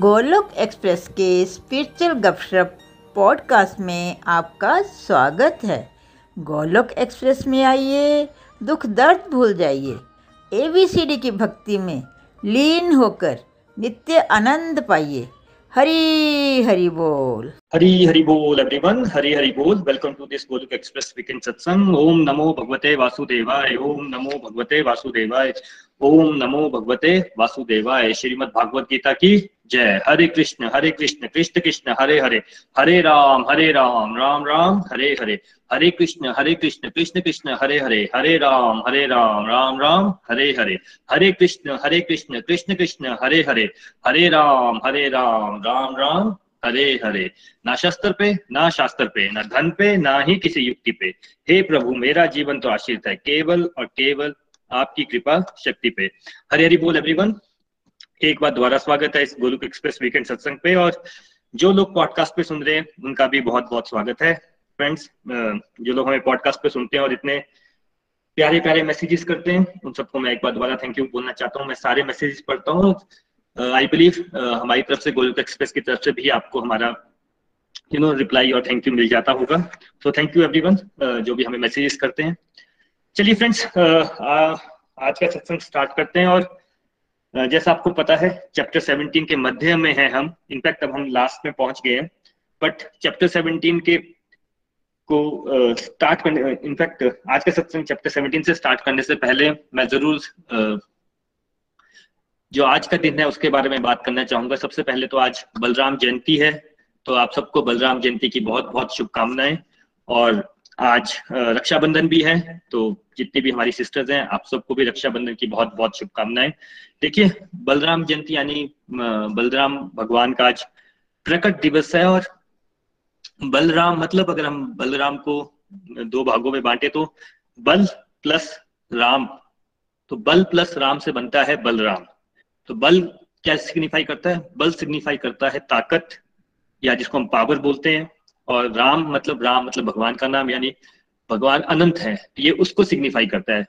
Golok express के spiritual गपशप podcast में आपका स्वागत है। गोलोक एक्सप्रेस में आइए, दुख दर्द भूल जाइए। एबीसीडी की भक्ति में लीन होकर नित्य आनंद पाइए। हरी हरी बोल। हरी हरी बोल एवरीवन हरी हरी बोल। Welcome to this Goluk express weekend सत्संग ओम नमो भगवते वासुदेवाय, ओम नमो भगवते वासुदेवाय, ओम नमो भगवते वासुदेवाय। श्रीमद भागवत गीता की जय। हरे कृष्ण हरे कृष्ण कृष्ण कृष्ण, हरे हरे। हरे राम हरे राम राम राम, हरे हरे। हरे कृष्ण हरे कृष्ण कृष्ण कृष्ण, हरे हरे। हरे राम हरे राम राम राम, हरे हरे। हरे कृष्ण हरे कृष्ण कृष्ण कृष्ण, हरे हरे। हरे राम हरे राम राम राम, हरे हरे। ना शस्त्र पे, ना शास्त्र पे, ना धन पे, ना ही किसी युक्ति पे। हे प्रभु, मेरा जीवन तो आश्रित है, केवल और केवल आपकी कृपा, शक्ति पे। हरे हरि बोल एवरीवन एक बार दोबारा स्वागत है इस गोलुक एक्सप्रेस वीकेंड सत्संग पे, और जो लोग पॉडकास्ट पे सुन रहे हैं, उनका भी बहुत बहुत स्वागत है। फ्रेंड्स जो लोग हमें पॉडकास्ट पे सुनते हैं और इतने प्यारे प्यारे मैसेजेस करते हैं, उन सबको मैं एक बार दोबारा थैंक यू बोलना चाहता हूँ। मैं सारे मैसेजेस पढ़ता हूँ आई बिलीव हमारी तरफ़ से गोलुक एक्सप्रेस की तरफ़ से भी आपको हमारा यू नो रिप्लाई और थैंक यू मिल जाता होगा। तो थैंक यू एवरीवन जो भी हमें मैसेजेस करते हैं। चलिए फ्रेंड्स आज का सत्संग स्टार्ट करते हैं, और जैसा आपको पता है चैप्टर 17 के मध्य में है हम। इनफैक्ट अब हम लास्ट में पहुँच गए हैं। बट चैप्टर 17 के को स्टार्ट करने इनफैक्ट आज का सत्संग चैप्टर 17 से स्टार्ट करने से पहले मैं ज़रूर जो आज का दिन है उसके बारे में बात करना चाहूँगा। सबसे पहले तो आज बलराम जयंती है तो आप सबको बलराम जयंती की बहुत बहुत शुभकामनाएँ। और आज रक्षाबंधन भी है तो जितनी भी हमारी सिस्टर्स हैं, आप सबको भी रक्षाबंधन की बहुत बहुत शुभकामनाएँ। देखिए, बलराम जयंती यानी बलराम भगवान का आज प्रकट दिवस है और बलराम मतलब अगर हम बलराम को दो भागों में बांटे तो बल प्लस राम तो बल प्लस राम से बनता है बलराम। तो बल क्या सिग्निफाई करता है? बल सिग्निफाई करता है ताकत, या जिसको हम पावर बोलते हैं। और राम मतलब राम मतलब भगवान का नाम, यानी भगवान अनंत है, ये उसको सिग्निफाई करता है।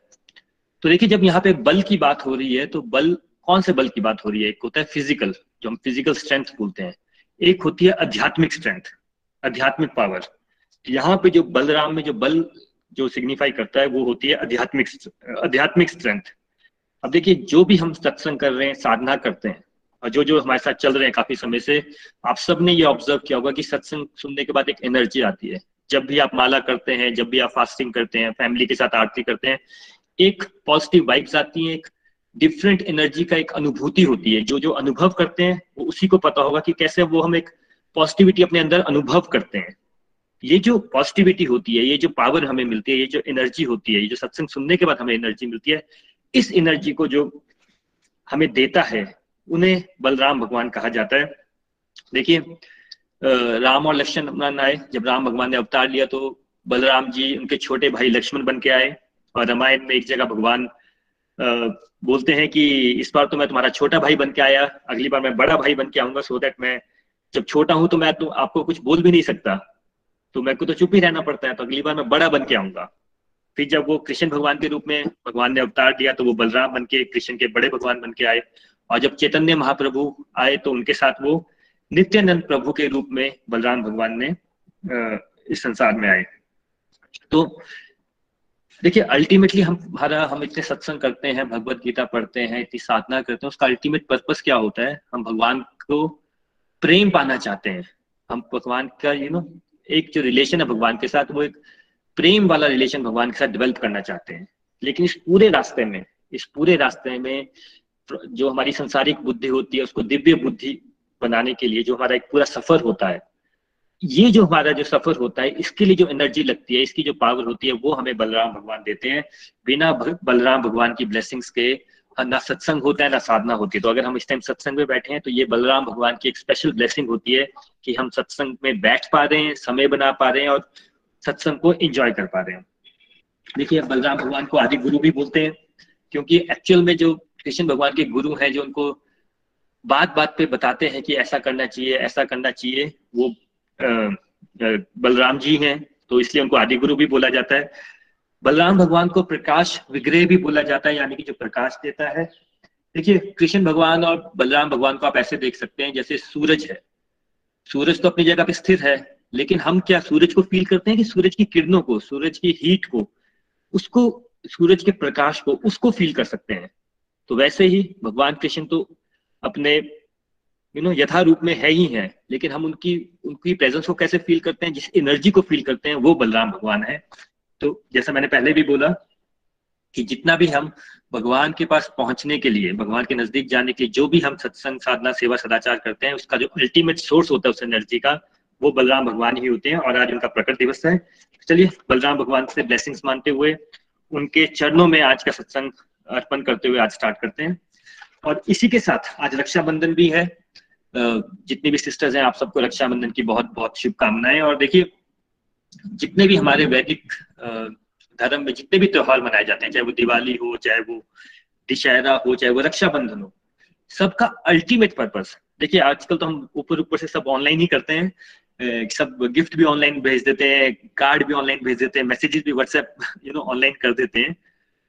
तो देखिए, जब यहाँ पे बल की बात हो रही है तो बल, कौन से बल की बात हो रही है? एक होता है फ़िज़िकल जो हम फ़िज़िकल स्ट्रेंथ बोलते हैं। एक होती है आध्यात्मिक स्ट्रेंथ आध्यात्मिक पावर यहाँ पे जो बलराम में जो बल जो सिग्निफाई करता है, वो होती है आध्यात्मिक आध्यात्मिक स्ट्रेंथ अब देखिए, जो भी हम सत्संग कर रहे हैं, साधना करते हैं जो जो हमारे साथ चल रहे हैं काफ़ी समय से, आप सबने ये ऑब्ज़र्व किया होगा कि सत्संग सुनने के बाद एक एनर्जी आती है। जब भी आप माला करते हैं, जब भी आप फास्टिंग करते हैं फैमिली के साथ आरती करते हैं, एक पॉजिटिव वाइब्स आती है, एक डिफरेंट एनर्जी का एक अनुभूति होती है। जो जो अनुभव करते हैं, वो उसी को पता होगा कि कैसे वो हम एक पॉजिटिविटी अपने अंदर अनुभव करते हैं। ये जो पॉजिटिविटी होती है, ये जो पावर हमें मिलती है, ये जो एनर्जी होती है, ये जो सत्संग सुनने के बाद हमें एनर्जी मिलती है, इस एनर्जी को जो हमें देता है उन्हें बलराम भगवान कहा जाता है। देखिए राम और लक्ष्मण आए जब राम भगवान ने अवतार लिया तो बलराम जी, उनके छोटे भाई लक्ष्मण बन के आए और रामायण में एक जगह भगवान बोलते हैं कि इस बार तो मैं तुम्हारा छोटा भाई बन के आया, अगली बार मैं बड़ा भाई बन के आऊँगा सो दैट मैं जब छोटा हूँ तो मैं तो आपको कुछ बोल भी नहीं सकता तो मेरे को तो चुप ही रहना पड़ता है तो अगली बार मैं बड़ा बन के आऊँगा। फिर जब वो कृष्ण भगवान के रूप में भगवान ने अवतार दिया तो वो बलराम बन के, कृष्ण के बड़े भगवान बन के आए। और जब चैतन्य महाप्रभु आए तो उनके साथ वो नित्यानंद प्रभु के रूप में बलराम भगवान ने इस संसार में आए। तो देखिए अल्टीमेटली हम, हमारा, हम इतने सत्संग करते हैं, भगवत गीता पढ़ते हैं, इतनी साधना करते हैं, उसका अल्टीमेट पर्पस क्या होता है? हम भगवान को प्रेम पाना चाहते हैं। हम भगवान का यू नो एक जो रिलेशन है भगवान के साथ, वो एक प्रेम वाला रिलेशन भगवान के साथ डेवलप करना चाहते हैं। लेकिन इस पूरे रास्ते में, इस पूरे रास्ते में जो हमारी संसारिक बुद्धि होती है, उसको दिव्य बुद्धि बनाने के लिए जो हमारा एक पूरा सफ़र होता है, ये जो हमारा जो सफ़र होता है, इसके लिए जो एनर्जी लगती है, इसकी जो पावर होती है, वो हमें बलराम भगवान देते हैं। बिना बलराम भगवान की ब्लेसिंग्स के ना सत्संग होता है, ना साधना होती है। तो अगर हम इस टाइम सत्संग में बैठे हैं तो ये बलराम भगवान की एक स्पेशल ब्लेसिंग होती है कि हम सत्संग में बैठ पा रहे हैं, समय बना पा रहे हैं और सत्संग को एंजॉय कर पा रहे हैं। देखिए, बलराम भगवान को आदि गुरु भी बोलते हैं, क्योंकि एक्चुअल में जो कृष्ण भगवान के गुरु हैं जो उनको बात बात पे बताते हैं कि ऐसा करना चाहिए, ऐसा करना चाहिए। वो बलराम जी हैं तो इसलिए उनको आदि गुरु भी बोला जाता है। बलराम भगवान को प्रकाश विग्रह भी बोला जाता है, यानी कि जो प्रकाश देता है। देखिए, कृष्ण भगवान और बलराम भगवान को आप ऐसे देख सकते हैं, जैसे सूरज है। सूरज तो अपनी जगह पे स्थिर है, लेकिन हम क्या सूरज को फील करते हैं कि सूरज की किरणों को, सूरज की हीट को, उसको, सूरज के प्रकाश को, उसको फील कर सकते हैं। तो वैसे ही भगवान कृष्ण तो अपने यू नो यथा रूप में है ही है, लेकिन हम उनकी उनकी प्रेजेंस को कैसे फील करते हैं, जिस एनर्जी को फील करते हैं, वो बलराम भगवान है। तो जैसा मैंने पहले भी बोला कि जितना भी हम भगवान के पास पहुँचने के लिए, भगवान के नज़दीक जाने के लिए जो भी हम सत्संग, साधना, सेवा, सदाचार करते हैं, उसका जो अल्टीमेट सोर्स होता है उस एनर्जी का, वो बलराम भगवान ही होते हैं, और आज उनका प्रकट दिवस है। चलिए, बलराम भगवान से ब्लेसिंग्स मानते हुए उनके चरणों में आज का सत्संग अर्पण करते हुए आज स्टार्ट करते हैं। और इसी के साथ आज रक्षाबंधन भी है। जितनी भी सिस्टर्स हैं, आप सबको रक्षाबंधन की बहुत बहुत शुभकामनाएँ। और देखिए, जितने भी हमारे वैदिक धर्म में जितने भी त्योहार मनाए जाते हैं, चाहे वो दिवाली हो, चाहे वो दशहरा हो, चाहे वो रक्षाबंधन हो, सबका अल्टीमेट पर्पस देखिए, आजकल तो हम ऊपर ऊपर से सब ऑनलाइन ही करते हैं। सब गिफ्ट भी ऑनलाइन भेज देते हैं कार्ड भी ऑनलाइन भेज देते हैं मैसेजेस भी व्हाट्सएप यू नो ऑनलाइन कर देते हैं।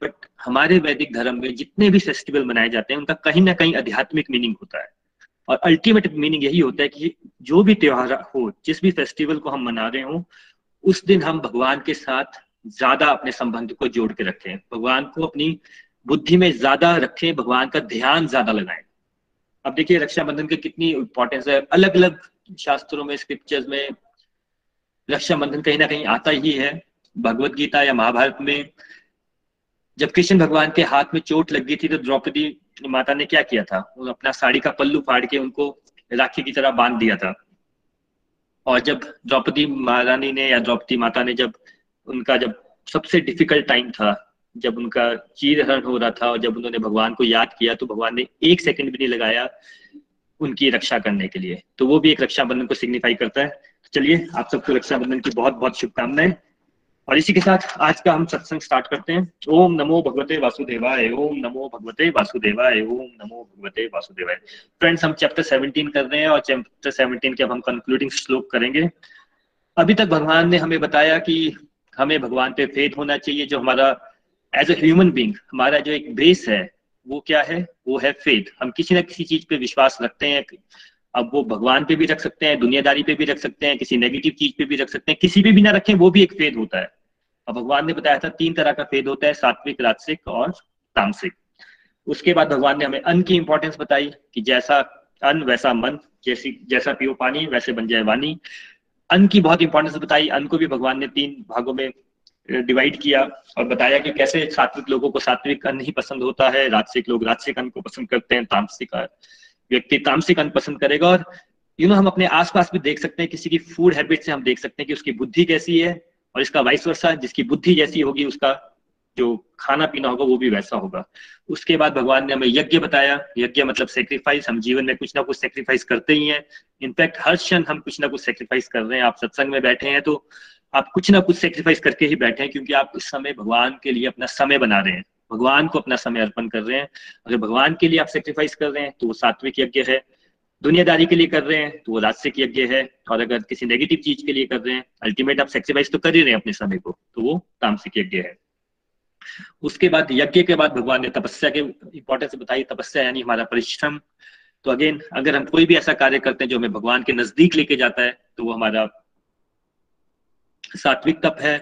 बट हमारे वैदिक धर्म में जितने भी फेस्टिवल मनाए जाते हैं, उनका कहीं ना कहीं आध्यात्मिक मीनिंग होता है। और अल्टीमेट मीनिंग यही होता है कि जो भी त्योहार हो, जिस भी फेस्टिवल को हम मना रहे हो, उस दिन हम भगवान के साथ ज़्यादा अपने संबंध को जोड़ के रखें। भगवान को अपनी बुद्धि में ज़्यादा रखें, भगवान का ध्यान ज़्यादा लगाएँ। अब देखिए रक्षाबंधन की कितनी इंपॉर्टेंस है। अलग अलग शास्त्रों में स्क्रिप्चर्स में रक्षाबंधन कहीं ना कहीं आता ही है। भगवत गीता या महाभारत में जब कृष्ण भगवान के हाथ में चोट लग गई थी तो द्रौपदी माता ने क्या किया था? अपना साड़ी का पल्लू फाड़ के उनको राखी की तरह बाँध दिया था। और जब द्रौपदी महारानी ने या द्रौपदी माता ने जब उनका जब सबसे डिफ़िकल्ट टाइम था, जब उनका चीर हरण हो रहा था और जब उन्होंने भगवान को याद किया तो भगवान ने एक सेकंड भी नहीं लगाया उनकी रक्षा करने के लिए। तो वो भी एक रक्षाबंधन को सिग्निफाई करता है। तो चलिए, आप सबको रक्षाबंधन की बहुत बहुत शुभकामनाएँ। और इसी के साथ आज का हम सत्संग स्टार्ट करते हैं। ओम नमो भगवते वासुदेवाय, ओम नमो भगवते वासुदेवाय, ओम नमो भगवते वासुदेवाय। फ्रेंड्स हम चैप्टर 17 कर रहे हैं और चैप्टर 17 के अब हम कंक्लूडिंग श्लोक करेंगे। अभी तक भगवान ने हमें बताया कि हमें भगवान पे फेथ होना चाहिए, जो हमारा एज ए ह्यूमन बींग हमारा जो एक बेस है, वो क्या है? वो है फेथ हम किसी ना किसी चीज़ पे विश्वास रखते हैं। अब वो भगवान पे भी रख सकते हैं, दुनियादारी पे भी रख सकते हैं, किसी नेगेटिव चीज़ पे भी रख सकते हैं। किसी पे भी ना रखें, वो भी एक फेद होता है। अब भगवान ने बताया था, तीन तरह का फेद होता है, सात्विक, राजसिक और तामसिक। उसके बाद भगवान ने हमें अन्न की इंपॉर्टेंस बताई कि जैसा अन्न, वैसा मन, जैसी, जैसा पियो पानी, वैसे बन जाए वाणी। अन्न की बहुत इंपॉर्टेंस बताई। अन्न को भी भगवान ने तीन भागों में डिवाइड किया और बताया कि कैसे सात्विक लोगों को सात्विक अन्न ही पसंद होता है, राजसिक लोग राजसिक अन्न को पसंद करते हैं, तामसिक व्यक्ति तामसिक अन्न पसंद करेगा। और यू नो हम अपने आसपास भी देख सकते हैं, किसी की फ़ूड हैबिट से हम देख सकते हैं कि उसकी बुद्धि कैसी है और इसका वाइस वर्षा जिसकी बुद्धि जैसी होगी, उसका जो खाना पीना होगा, वो भी वैसा होगा। उसके बाद भगवान ने हमें यज्ञ बताया। यज्ञ मतलब सेक्रीफाइस हम जीवन में कुछ ना कुछ सेक्रीफाइस करते ही हैं। इनफैक्ट हर क्षण हम कुछ ना कुछ सेक्रीफाइस कर रहे हैं। आप सत्संग में बैठे हैं तो आप कुछ ना कुछ सेक्रीफाइस करके ही बैठे हैं, क्योंकि आप इस समय भगवान के लिए अपना समय बना रहे हैं। भगवान को अपना समय अर्पण कर रहे हैं। अगर भगवान के लिए आप सेक्रीफाइस कर रहे हैं तो वो सात्विक यज्ञ है। दुनियादारी के लिए कर रहे हैं तो वो राजसिक यज्ञ है। और अगर किसी नेगेटिव चीज़ के लिए कर रहे हैं अल्टीमेट आप सेक्रीफाइस तो कर ही रहे हैं अपने समय को तो वो तामसिक यज्ञ है। उसके बाद यज्ञ के बाद भगवान ने तपस्या के इंपॉर्टेंस बताई, तपस्या यानी हमारा परिश्रम। तो अगेन अगर हम कोई भी ऐसा कार्य करते हैं जो हमें भगवान के नज़दीक लेके जाता है तो वो हमारा सात्विक तप है।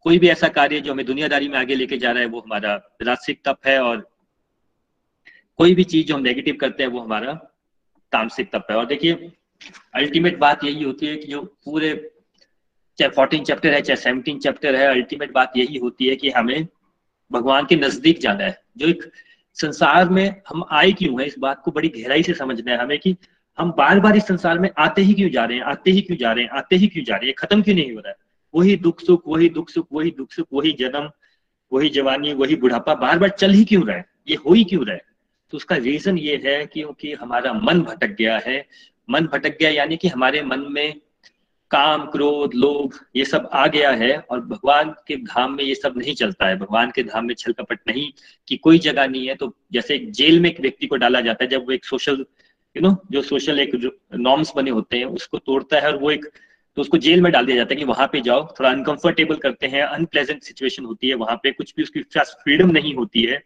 कोई भी ऐसा कार्य जो हमें दुनियादारी में आगे लेके जा रहा है, वो हमारा राजसिक तप है। और कोई भी चीज़ जो हम नेगेटिव करते हैं, वो हमारा तामसिक तप है और देखिए अल्टीमेट बात यही होती है कि जो पूरे चाहे फोर्टीन चैप्टर है, चाहे सेवनटीन चैप्टर है अल्टीमेट बात यही होती है कि हमें भगवान के नज़दीक जाना है। जो एक संसार में हम आए क्यों है, इस बात को बड़ी गहराई से समझना है हमें कि हम बार बार इस संसार में आते ही क्यों जा रहे हैं, आते ही क्यों जा रहे हैं, आते ही क्यों जा रहे हैं, खत्म क्यों नहीं हो रहा है? वही दुख, सुख, वही दुख, सुख, वही दुख, सुख, वही जन्म, वही जवानी, वही बुढ़ापा बार बार चल ही क्यों रहा है? ये हो ही क्यों रहा है? तो उसका रीजन ये है क्योंकि हमारा मन भटक गया है। मन भटक गया यानी कि हमारे मन में काम, क्रोध, लोभ, ये सब आ गया है और भगवान के धाम में ये सब नहीं चलता है। भगवान के धाम में छल कपट नहीं कि कोई जगह नहीं है। तो जैसे एक जेल में एक व्यक्ति को डाला जाता है, जब वो एक सोशल यू नो जो सोशल एक नॉर्म्स बने होते हैं, उसको तोड़ता है और वो एक तो उसको जेल में डाल दिया जाता है कि वहाँ पे जाओ, थोड़ा अनकंफर्टेबल करते हैं अनप्लेजेंट सिचुएशन होती है, वहाँ पे कुछ भी उसकी फ्रीडम नहीं होती है।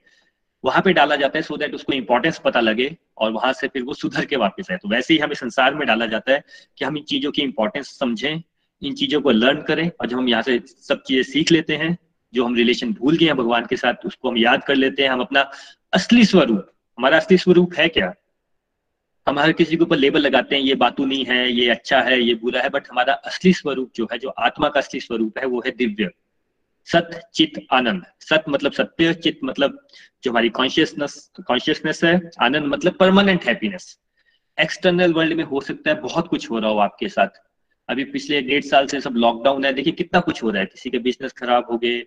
वहाँ पे डाला जाता है सो दैट उसको इंपॉर्टेंस पता लगे और वहाँ से फिर वो सुधर के वापस आए। तो वैसे ही हमें संसार में डाला जाता है कि हम इन चीज़ों की इंपॉर्टेंस समझें, इन चीज़ों को लर्न करें। और जब हम यहाँ से सब चीज़ें सीख लेते हैं, जो हम रिलेशन भूल गए हैं भगवान के साथ, उसको हम याद कर लेते हैं। हम अपना असली स्वरूप, हमारा असली स्वरूप है क्या? हम हर किसी के ऊपर लेबल लगाते हैं, ये बातू नहीं है, ये अच्छा है, ये बुरा है बट हमारा असली स्वरूप जो है, जो आत्मा का असली स्वरूप है, वो है दिव्य। सत, चित, आनंद। सत मतलब सत्य, चित मतलब जो हमारी कॉन्शियसनेस कॉन्शियसनेस है, आनंद मतलब परमानेंट हैप्पीनेस एक्सटर्नल वर्ल्ड में हो सकता है बहुत कुछ हो रहा हो आपके साथ। अभी पिछले डेढ़ साल से सब लॉकडाउन है, देखिए कितना कुछ हो रहा है। किसी के बिज़नेस खराब हो गए,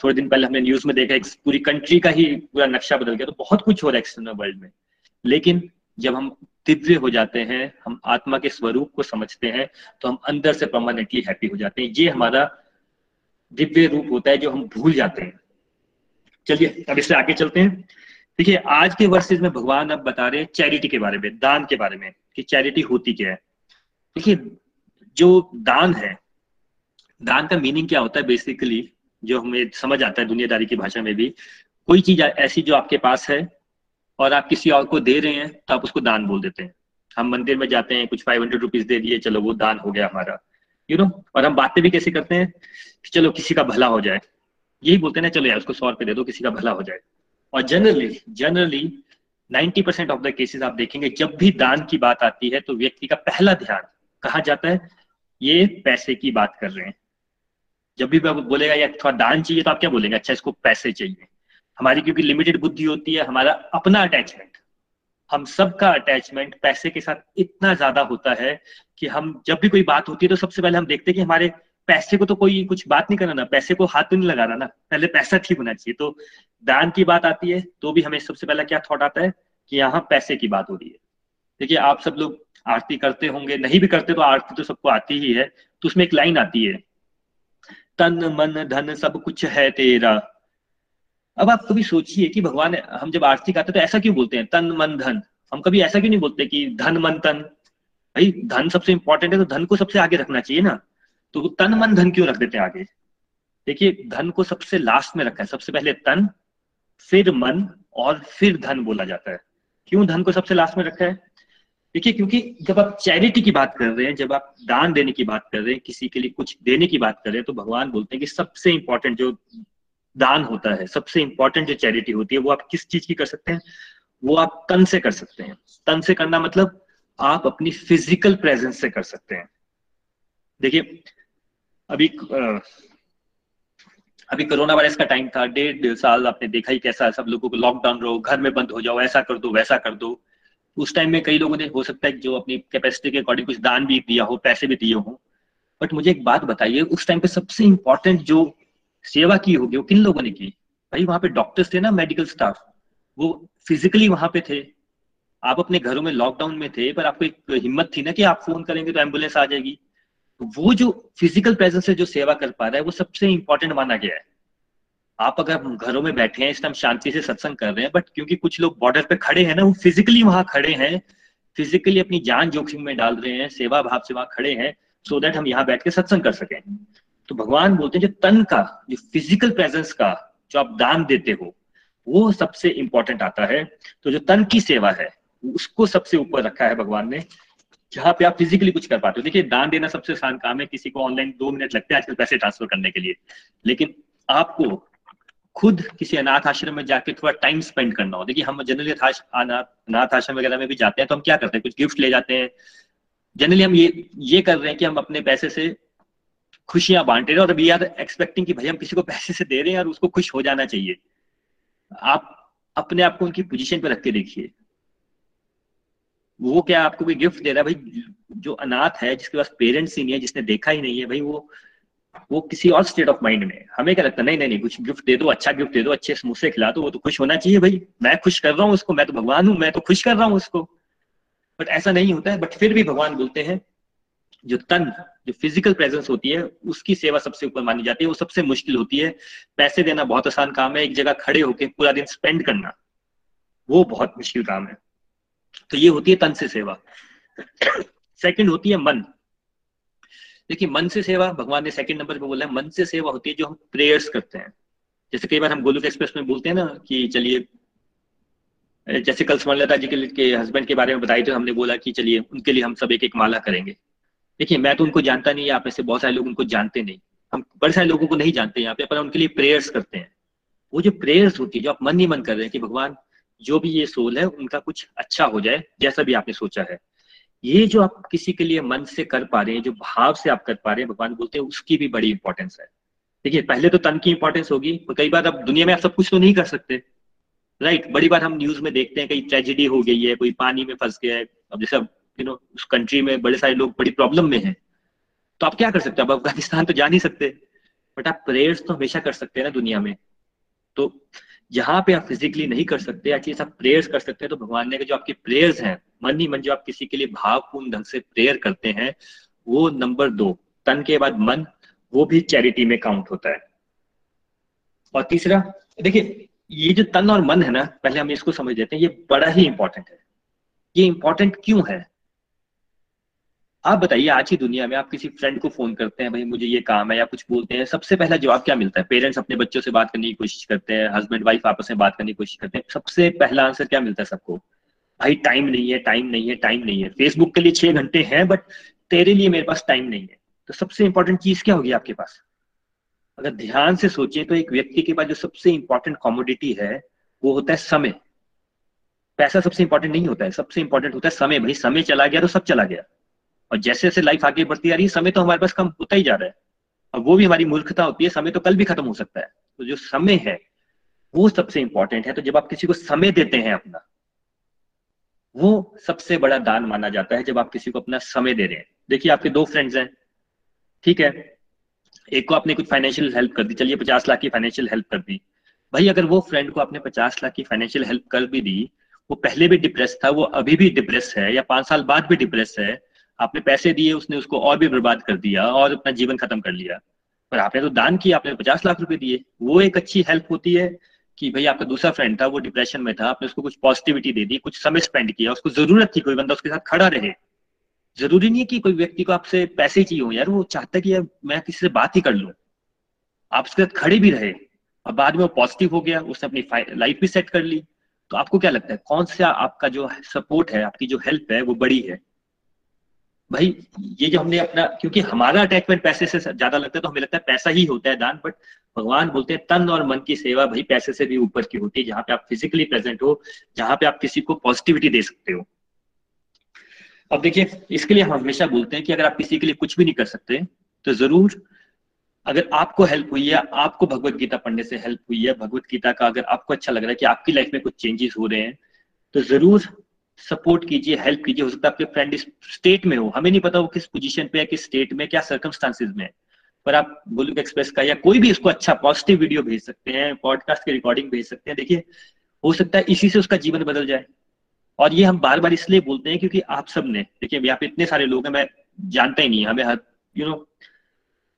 थोड़े दिन पहले हमने न्यूज़ में देखा पूरी कंट्री का ही पूरा नक्शा बदल गया तो बहुत कुछ हो रहा है एक्सटर्नल वर्ल्ड में। लेकिन जब हम दिव्य हो जाते हैं, हम आत्मा के स्वरूप को समझते हैं तो हम अंदर से परमानेंटली हैप्पी हो जाते हैं। ये हमारा दिव्य रूप होता है जो हम भूल जाते हैं। चलिए, अब इससे आगे चलते हैं। देखिए, आज के वर्सेज में भगवान अब बता रहे हैं चैरिटी के बारे में, दान के बारे में, कि चैरिटी होती क्या है। देखिए, जो दान है, दान का मीनिंग क्या होता है बेसिकली, जो हमें समझ आता है दुनियादारी की भाषा में भी, कोई चीज़ ऐसी जो आपके पास है और आप किसी और को दे रहे हैं तो आप उसको दान बोल देते हैं। हम मंदिर में जाते हैं, कुछ फाइव हंड्रेड रुपीज़ दे दिए, चलो वो दान हो गया हमारा। यू नो और हम बातें भी कैसे करते हैं कि चलो किसी का भला हो जाए। यही बोलते हैं ना, चलो यार, उसको सौ रुपए दे दो, किसी का भला हो जाए। और generally generally ninety percent of the cases आप देखेंगे, जब भी दान की बात आती है तो व्यक्ति का पहला ध्यान कहा जाता है? ये पैसे की बात कर रहे हैं। जब भी बोलेगा या थोड़ा दान चाहिए तो आप क्या बोलेंगे? अच्छा इसको पैसे चाहिए। हमारी क्योंकि लिमिटेड बुद्धि होती है, हमारा अपना अटैचमेंट हम सबका अटैचमेंट पैसे के साथ इतना ज़्यादा होता है कि हम जब भी कोई बात होती है तो सबसे पहले हम देखते हैं कि हमारे पैसे को तो कोई कुछ बात नहीं करना ना, पैसे को हाथ तो नहीं लगा रहा ना, पहले पैसा ठीक होना चाहिए। तो दान की बात आती है तो भी हमें सबसे पहला क्या थॉट आता है कि यहाँ पैसे की बात हो रही है। देखिए, आप सब लोग आरती करते होंगे, नहीं भी करते तो आरती तो सबको आती ही है तो उसमें एक लाइन आती है, तन मन धन सब कुछ है तेरा अब आप कभी सोचिए कि भगवान, हम जब आरती गाते तो ऐसा क्यों बोलते हैं? तन, मन, धन। हम कभी ऐसा क्यों नहीं बोलते कि धन, मन, तन? भाई, धन सबसे इंपॉर्टेंट है तो धन को सबसे आगे रखना चाहिए ना। तो तन, मन, धन क्यों रख देते हैं आगे? देखिए, धन को सबसे लास्ट में रखा है। सबसे पहले तन, फिर मन और फिर धन बोला जाता है। क्यों धन को सबसे लास्ट में रखा है? देखिए, क्योंकि जब आप चैरिटी की बात कर रहे हैं, जब आप दान देने की बात कर रहे हैं, किसी के लिए कुछ देने की बात कर रहे हैं तो भगवान बोलते हैं कि सबसे इंपॉर्टेंट जो दान होता है, सबसे इंपॉर्टेंट जो चैरिटी होती है, वो आप किस चीज़ की कर सकते हैं? वो आप तन से कर सकते हैं। तन से करना मतलब आप अपनी फ़िज़िकल प्रेजेंस से कर सकते हैं। देखिए, अभी अभी कोरोना वायरस का टाइम था, डेढ़ साल आपने देखा ही कैसा सब लोगों को लॉकडाउन रहो, घर में बंद हो जाओ, ऐसा कर दो, वैसा कर दो। उस टाइम में कई लोगों ने, हो सकता है जो अपनी कैपेसिटी के अकॉर्डिंग कुछ दान भी दिया हो, पैसे भी दिए हो। बट मुझे एक बात बताइए, उस टाइम पे सबसे इंपॉर्टेंट जो सेवा की होगी, वो किन लोगों ने की? भाई वहाँ पे डॉक्टर्स थे ना मेडिकल स्टाफ वो फिजिकली वहाँ पे थे। आप अपने घरों में लॉकडाउन में थे, पर आपको एक हिम्मत थी ना कि आप फ़ोन करेंगे तो एंबुलेंस आ जाएगी। वो जो फ़िज़िकल प्रेजेंस से जो सेवा कर पा रहा है, वो सबसे इंपॉर्टेंट माना गया है। आप अगर घरों में बैठे हैं, इस टाइम शांति से सत्संग कर रहे हैं बट क्योंकि कुछ लोग बॉर्डर पे खड़े हैं ना, वो फिजिकली वहाँ खड़े हैं फिजिकली अपनी जान जोखिम में डाल रहे हैं, सेवा भाव से वहाँ खड़े हैं सो so दैट हम यहाँ बैठ के सत्संग कर सकें। तो भगवान बोलते हैं, जो तन का, जो फ़िज़िकल प्रेजेंस का जो आप दान देते हो, वो सबसे इंपॉर्टेंट आता है। तो जो तन की सेवा है, उसको सबसे ऊपर रखा है भगवान ने, जहाँ पे आप फिजिकली कुछ कर पाते हो। देखिए, दान देना सबसे आसान काम है किसी को ऑनलाइन दो मिनट लगते हैं आजकल पैसे ट्रांसफ़र करने के लिए। लेकिन आपको खुद किसी अनाथ आश्रम में जाके थोड़ा टाइम स्पेंड करना हो। देखिए, हम जनरली अनाथ आश्रम वगैरह में भी जाते हैं तो हम क्या करते हैं? कुछ गिफ्ट ले जाते हैं। जनरली हम ये ये कर रहे हैं कि हम अपने पैसे से खुशियाँ बांट रहे हैं और वी आर एक्सपेक्टिंग कि भाई हम किसी को पैसे से दे रहे हैं और उसको खुश हो जाना चाहिए। आप अपने आप को उनकी पोजीशन पर रख के देखिए। वो क्या आपको कोई गिफ्ट दे रहा है? भाई, जो अनाथ है, जिसके पास पेरेंट्स ही नहीं है, जिसने देखा ही नहीं है, भाई वो वो किसी और स्टेट ऑफ़ माइंड में हमें क्या लगता है? नहीं नहीं नहीं, कुछ गिफ्ट दे दो अच्छा गिफ्ट दे दो, अच्छे समोसे खिला दो, वो तो खुश होना चाहिए भाई। मैं खुश कर रहा हूँ उसको, मैं तो भगवान हूँ, मैं तो खुश कर रहा हूँ उसको। बट ऐसा नहीं होता है, बट फिर भी भगवान बोलते हैं जो तन जो फ़िज़िकल प्रेजेंस होती है उसकी सेवा सबसे ऊपर मानी जाती है वो सबसे मुश्किल होती है। पैसे देना बहुत आसान काम है एक जगह खड़े होकर पूरा दिन स्पेंड करना वो बहुत मुश्किल काम है। तो ये होती है तन से सेवा। सेकंड होती है मन। देखिए मन से सेवा भगवान ने सेकंड नंबर पे बोला है मन से सेवा होती है जो हम प्रेयर्स करते हैं। जैसे कई बार हम गोलुक एक्सप्रेस में बोलते हैं ना कि चलिए जैसे कल स्मरणलता जी के, के हस्बैंड के बारे में बताई तो हमने बोला कि चलिए उनके लिए हम सब एक एक माला करेंगे। देखिए, मैं तो उनको जानता नहीं आप में से बहुत सारे लोग उनको जानते नहीं। हम बड़े सारे लोगों को नहीं जानते यहाँ पे, पर उनके लिए प्रेयर्स करते हैं। वो जो प्रेयर्स होती है, जो आप मन ही मन कर रहे हैं कि भगवान, जो भी ये सोल है, उनका कुछ अच्छा हो जाए, जैसा भी आपने सोचा है। ये जो आप किसी के लिए मन से कर पा रहे हैं, जो भाव से आप कर पा रहे हैं, भगवान बोलते हैं, उसकी भी बड़ी इंपॉर्टेंस है। देखिए, पहले तो तन की इंपॉर्टेंस होगी, पर कई बार आप दुनिया में आप सब कुछ तो नहीं कर सकते। राइट बड़ी बार हम न्यूज़ में देखते हैं, कहीं ट्रेजिडी हो गई है, कोई पानी में फंस गया है। अब जैसे यू नो उस कंट्री में बड़े सारे लोग बड़ी प्रॉब्लम में हैं। तो आप क्या कर सकते हो? आप अफ़गानिस्तान तो जा नहीं सकते। बट आप प्रेयर्स तो हमेशा कर सकते हैं ना दुनिया में। तो जहाँ पे आप फिजिकली नहीं कर सकते एटलीस्ट आप प्रेयर्स कर सकते हैं। तो भगवान ने जो आपके प्रेयर्स हैं, मन ही मन, जो आप किसी के लिए भावपूर्ण ढंग से प्रेयर करते हैं, वो नंबर दो। तन के बाद मन, वो भी चैरिटी में काउंट होता है। और तीसरा, देखिए, ये जो तन और मन है ना, पहले हम इसको समझ लेते हैं, ये बड़ा ही इंपॉर्टेंट है। ये इंपॉर्टेंट क्यों है? आप बताइए, आज की दुनिया में आप किसी फ्रेंड को फ़ोन करते हैं, भाई, मुझे ये काम है, या कुछ बोलते हैं, सबसे पहला जवाब क्या मिलता है? पेरेंट्स अपने बच्चों से बात करने की कोशिश करते हैं हस्बैंड वाइफ आपस में बात करने की कोशिश करते हैं, सबसे पहला आंसर क्या मिलता है सबको? भाई टाइम नहीं है टाइम नहीं है टाइम नहीं है। फेसबुक के लिए छह घंटे हैं बट तेरे लिए मेरे पास टाइम नहीं है। तो सबसे इंपॉर्टेंट चीज़ क्या होगी आपके पास? अगर ध्यान से सोचे तो एक व्यक्ति के पास जो सबसे इंपॉर्टेंट कॉमोडिटी है, वो होता है समय। पैसा सबसे इंपॉर्टेंट नहीं होता है, सबसे इंपॉर्टेंट होता है समय। भाई, समय चला गया तो सब चला गया। और जैसे जैसे लाइफ आगे बढ़ती आ रही है, समय तो हमारे पास कम होता ही जा रहा है। और वो भी हमारी मूर्खता होती है, समय तो कल भी खत्म हो सकता है। तो जो समय है, वो सबसे इंपॉर्टेंट है। तो जब आप किसी को समय देते हैं अपना, वो सबसे बड़ा दान माना जाता है जब आप किसी को अपना समय दे रहे हैं। देखिए, आपके दो फ्रेंड्स हैं, ठीक है? एक को आपने कुछ फाइनेंशियल हेल्प कर दी, चलिए पचास लाख की फाइनेंशियल हेल्प कर दी। भाई, अगर वो फ्रेंड को आपने पचास लाख की फाइनेंशियल हेल्प कर भी दी, वो पहले भी डिप्रेस था, वो अभी भी डिप्रेस है, या पाँच साल बाद भी डिप्रेस है आपने पैसे दिए, उसने उसको और भी बर्बाद कर दिया और अपना जीवन खत्म कर लिया। पर आपने तो दान किया, आपने पचास लाख रुपए दिए। वो एक अच्छी हेल्प होती है कि भाई आपका दूसरा फ्रेंड था, वो डिप्रेशन में था, आपने उसको कुछ पॉजिटिविटी दे दी, कुछ समय स्पेंड किया, उसको ज़रूरत थी कोई बंदा उसके साथ खड़ा रहे। ज़रूरी नहीं है कि कोई व्यक्ति को आपसे पैसे ही चाहिए हो, यार वो चाहता है कि यार मैं किसी से बात ही कर लूँ। आप उसके साथ खड़े भी रहे, और बाद में वो पॉजिटिव हो गया, उसने अपनी लाइफ भी सेट कर ली। तो आपको क्या लगता है, कौन सा आपका जो सपोर्ट है, आपकी जो हेल्प है, वो बड़ी है? भाई, ये जो हमने अपना, क्योंकि हमारा अटैचमेंट पैसे से ज़्यादा लगता है तो हमें लगता है पैसा ही होता है दान बट भगवान बोलते हैं, तन और मन की सेवा भाई पैसे से भी ऊपर की होती है, जहाँ पे आप फिजिकली प्रेजेंट हो, जहाँ पे आप किसी को पॉजिटिविटी दे सकते हो। अब देखिए, इसके लिए हम हमेशा बोलते हैं कि अगर आप किसी के लिए कुछ भी नहीं कर सकते तो ज़रूर अगर आपको हेल्प हुई है, आपको भगवत गीता पढ़ने से हेल्प हुई है, भगवत गीता का अगर आपको अच्छा लग रहा है कि आपकी लाइफ में कुछ चेंजेस हो रहे हैं तो ज़रूर सपोर्ट कीजिए हेल्प कीजिए, हो सकता है आपके फ्रेंड इस स्टेट में हो। हमें नहीं पता वो किस पोजीशन पे है, किस स्टेट में क्या सर्कमस्टांसिस में है। पर आप गोलुक एक्सप्रेस का या कोई भी उसको अच्छा पॉजिटिव वीडियो भेज सकते हैं पॉडकास्ट की रिकॉर्डिंग भेज सकते हैं। देखिए, हो सकता है इसी से उसका जीवन बदल जाए। और ये हम बार बार इसलिए बोलते हैं क्योंकि आप सबने, देखिए, यहाँ पे इतने सारे लोग हैं, मैं जानता ही नहीं, हमें हर you know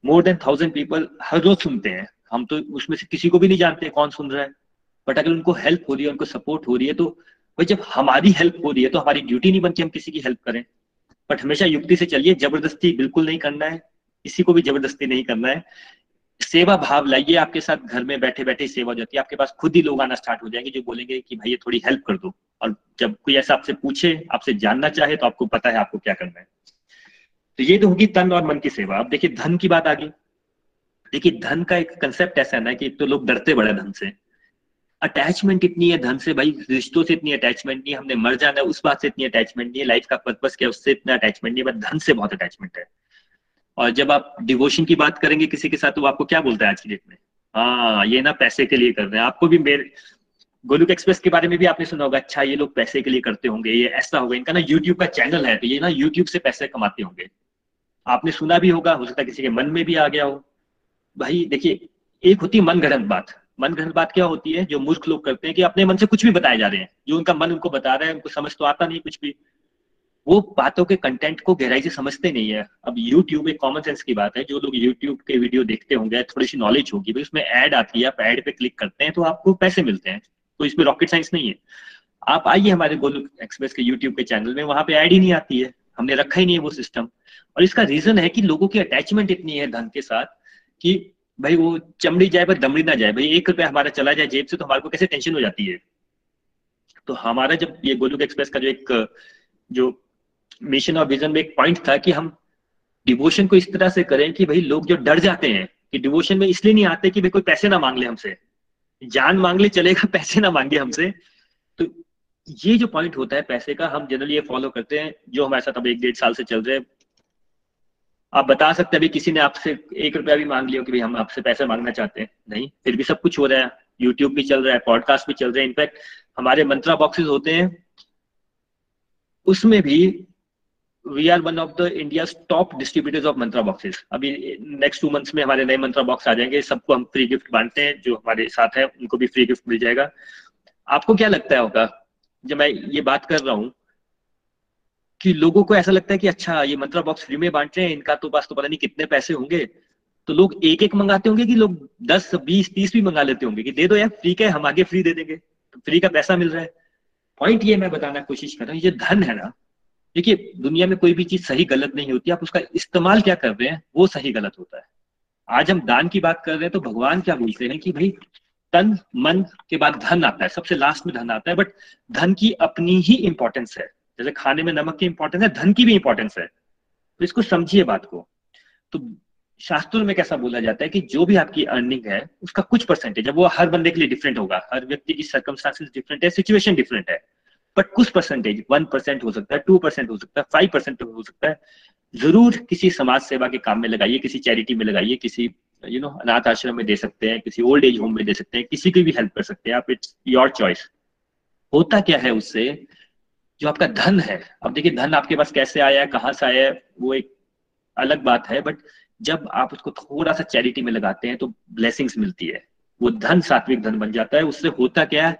more than thousand people हर रोज सुनते हैं। हम तो उसमें से किसी को भी नहीं जानते कौन सुन रहा है। बट अगर उनको हेल्प हो रही है, उनको सपोर्ट हो रही है तो भाई, जब हमारी हेल्प हो रही है तो हमारी ड्यूटी नहीं बनती हम किसी की हेल्प करें। बट हमेशा युक्ति से चलिए, ज़बरदस्ती बिल्कुल नहीं करना है, किसी को भी ज़बरदस्ती नहीं करना है। सेवा भाव लाइए, आपके साथ घर में बैठे बैठे सेवा हो जाती है। आपके पास खुद ही लोग आना स्टार्ट हो जाएँगे जो बोलेंगे कि भाई, ये थोड़ी हेल्प कर दो। और जब कोई ऐसा आपसे पूछे, आपसे जानना चाहे तो आपको पता है आपको क्या करना है। तो ये तो होगी तन और मन की सेवा। अब देखिए, धन की बात आ गई देखिए, धन का एक कंसेप्ट ऐसा है ना कि एक तो लोग डरते बड़े धन से। अटैचमेंट इतनी है, धन से भाई, रिश्तों से इतनी अटैचमेंट नहीं हमने मर जाना है, उस बात से इतनी अटैचमेंट नहीं है लाइफ का पर्पस क्या उससे इतना अटैचमेंट नहीं है धन से बहुत अटैचमेंट है। और जब आप डिवोशन की बात करेंगे किसी के साथ तो आपको क्या बोलता है आज की डेट में? हाँ ये ना पैसे के लिए कर रहे हैं। आपको भी मेरे, गोलुक एक्सप्रेस के बारे में भी आपने सुना होगा अच्छा ये लोग पैसे के लिए करते होंगे, ये ऐसा होगा, इनका ना यूट्यूब का चैनल है तो ये ना यूट्यूब से पैसे कमाते होंगे। आपने सुना भी होगा, हो सकता है किसी के मन में भी आ गया हो। भाई, देखिए, एक होती है मन गढ़ंत बात। मन गढ़ंत बात क्या होती है, जो मूर्ख लोग करते हैं कि अपने मन से कुछ भी बताए जा रहे हैं। जो उनका मन उनको बता रहा है, उनको समझ तो आता नहीं कुछ भी। वो बातों के कंटेंट को गहराई से समझते नहीं है। अब यूट्यूब एक कॉमन सेंस की बात है। जो लोग यूट्यूब के वीडियो देखते होंगे थोड़ी सी नॉलेज होगी, भाई उसमें एड आती है, आप एड पे क्लिक करते हैं तो आपको पैसे मिलते हैं। तो इसमें रॉकेट साइंस नहीं है। आप आइए हमारे गोलू एक्सप्रेस के यूट्यूब के चैनल में, वहाँ पे एड ही नहीं आती है। हमने रखा ही नहीं है वो सिस्टम और इसका रीजन है कि लोगों की अटैचमेंट इतनी है धन के साथ कि भाई वो चमड़ी जाए पर दमड़ी ना जाए। भाई एक रुपया हमारा चला जाए जेब से तो हमारे को कैसे टेंशन हो जाती है? तो हमारा जब ये गोलुक एक्सप्रेस का जो एक, जो मिशन और विजन में एक पॉइंट था कि हम डिवोशन को इस तरह से करें कि भाई लोग जो डर जाते हैं, कि डिवोशन में इसलिए नहीं आते कि भाई कोई पैसे ना मांग ले हमसे। जान मांग ले चलेगा, पैसे ना मांगे हमसे। तो ये जो पॉइंट होता है पैसे का, हम जनरली ये फॉलो करते हैं, जो हमारे साथ अब एक डेढ़ साल से चल रहे हैं। आप बता सकते हैं, अभी किसी ने आपसे एक रुपया भी मांग लिया कि भाई हम आपसे पैसे मांगना चाहते हैं? नहीं, फिर भी सब कुछ हो रहा है यूट्यूब भी चल रहा है पॉडकास्ट भी चल रहे हैं। इनफैक्ट हमारे मंत्रा बॉक्सेस होते हैं। उसमें भी we are one of the India top distributors of Mantra boxes अभी नेक्स्ट टू मंथ्स में हमारे नए मंत्रा बॉक्स आ जाएँगे, सबको हम फ्री गिफ्ट बांटते हैं, जो हमारे साथ है, उनको भी फ्री गिफ्ट मिल जाएगा। आपको क्या लगता है होगा? जब मैं ये बात कर रहा हूँ कि लोगों को ऐसा लगता है कि अच्छा ये मंत्रा बॉक्स फ्री में बांट रहे हैं, इनका तो पास तो पता नहीं कितने पैसे होंगे। तो लोग एक एक मंगाते होंगे कि लोग दस, बीस, तीस भी मंगा लेते होंगे कि दे दो यार फ्री का हम आगे फ्री दे देंगे। तो फ्री का पैसा मिल रहा है। पॉइंट ये मैं बताना कोशिश कर रहा हूँ, ये धन है ना, देखिए, दुनिया में कोई भी चीज़ सही गलत नहीं होती, आप उसका इस्तेमाल क्या कर रहे हैं, वो सही गलत होता है। आज हम दान की बात कर रहे हैं तो भगवान क्या बोलते हैं कि भाई, तन, मन के बाद धन आता है, सबसे लास्ट में धन आता है बट धन की अपनी ही इंपॉर्टेंस है। जैसे खाने में नमक की इंपॉर्टेंस है, धन की भी इंपॉर्टेंस है। तो इसको समझिए बात को। तो शास्त्रों में कैसा बोला जाता है कि जो भी आपकी अर्निंग है, उसका कुछ परसेंटेज वो हर बंदे के लिए डिफरेंट होगा, हर व्यक्ति की सर्कमस्टांसेस डिफरेंट है सिचुएशन डिफरेंट है। बट कुछ परसेंटेज वन परसेंट हो सकता है टू परसेंट हो सकता है फाइव परसेंट हो सकता है। ज़रूर किसी समाज सेवा के काम में लगाइए, किसी चैरिटी में लगाइए, किसी यू नो अनाथ आश्रम में दे सकते हैं, किसी ओल्ड एज होम में दे सकते हैं, किसी की भी हेल्प कर सकते हैं। आप इट्स योर चॉइस होता क्या है उससे जो आपका धन है। अब देखिए, धन आपके पास कैसे आया है कहाँ से आया है वो एक अलग बात है बट जब आप उसको थोड़ा सा चैरिटी में लगाते हैं तो ब्लेसिंग्स मिलती है। वो धन सात्विक धन बन जाता है। उससे होता क्या है,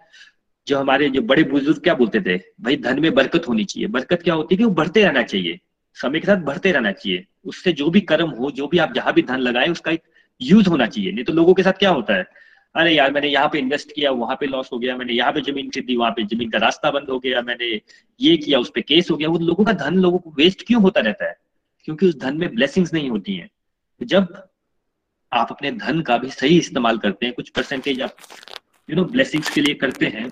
जो हमारे जो बड़े बुज़ुर्ग क्या बोलते थे, भाई, धन में बरकत होनी चाहिए। बरकत क्या होती है कि वो बढ़ते रहना चाहिए। समय के साथ बढ़ते रहना चाहिए। उससे जो भी कर्म हो, जो भी आप जहाँ भी धन लगाए, उसका एक यूज़ होना चाहिए। नहीं तो लोगों के साथ क्या होता है अरे यार, मैंने यहाँ पे इन्वेस्ट किया, वहाँ पे लॉस हो गया, मैंने यहाँ पे ज़मीन खरीदी, वहाँ पे ज़मीन का रास्ता बंद हो गया, मैंने ये किया, उस पर केस हो गया। वो लोगों का धन लोगों को वेस्ट क्यों होता रहता है? क्योंकि उस धन में ब्लेसिंग्स नहीं होती हैं। जब आप अपने धन का भी सही इस्तेमाल करते हैं, कुछ परसेंटेज आप यू नो ब्लेसिंग्स के लिए करते हैं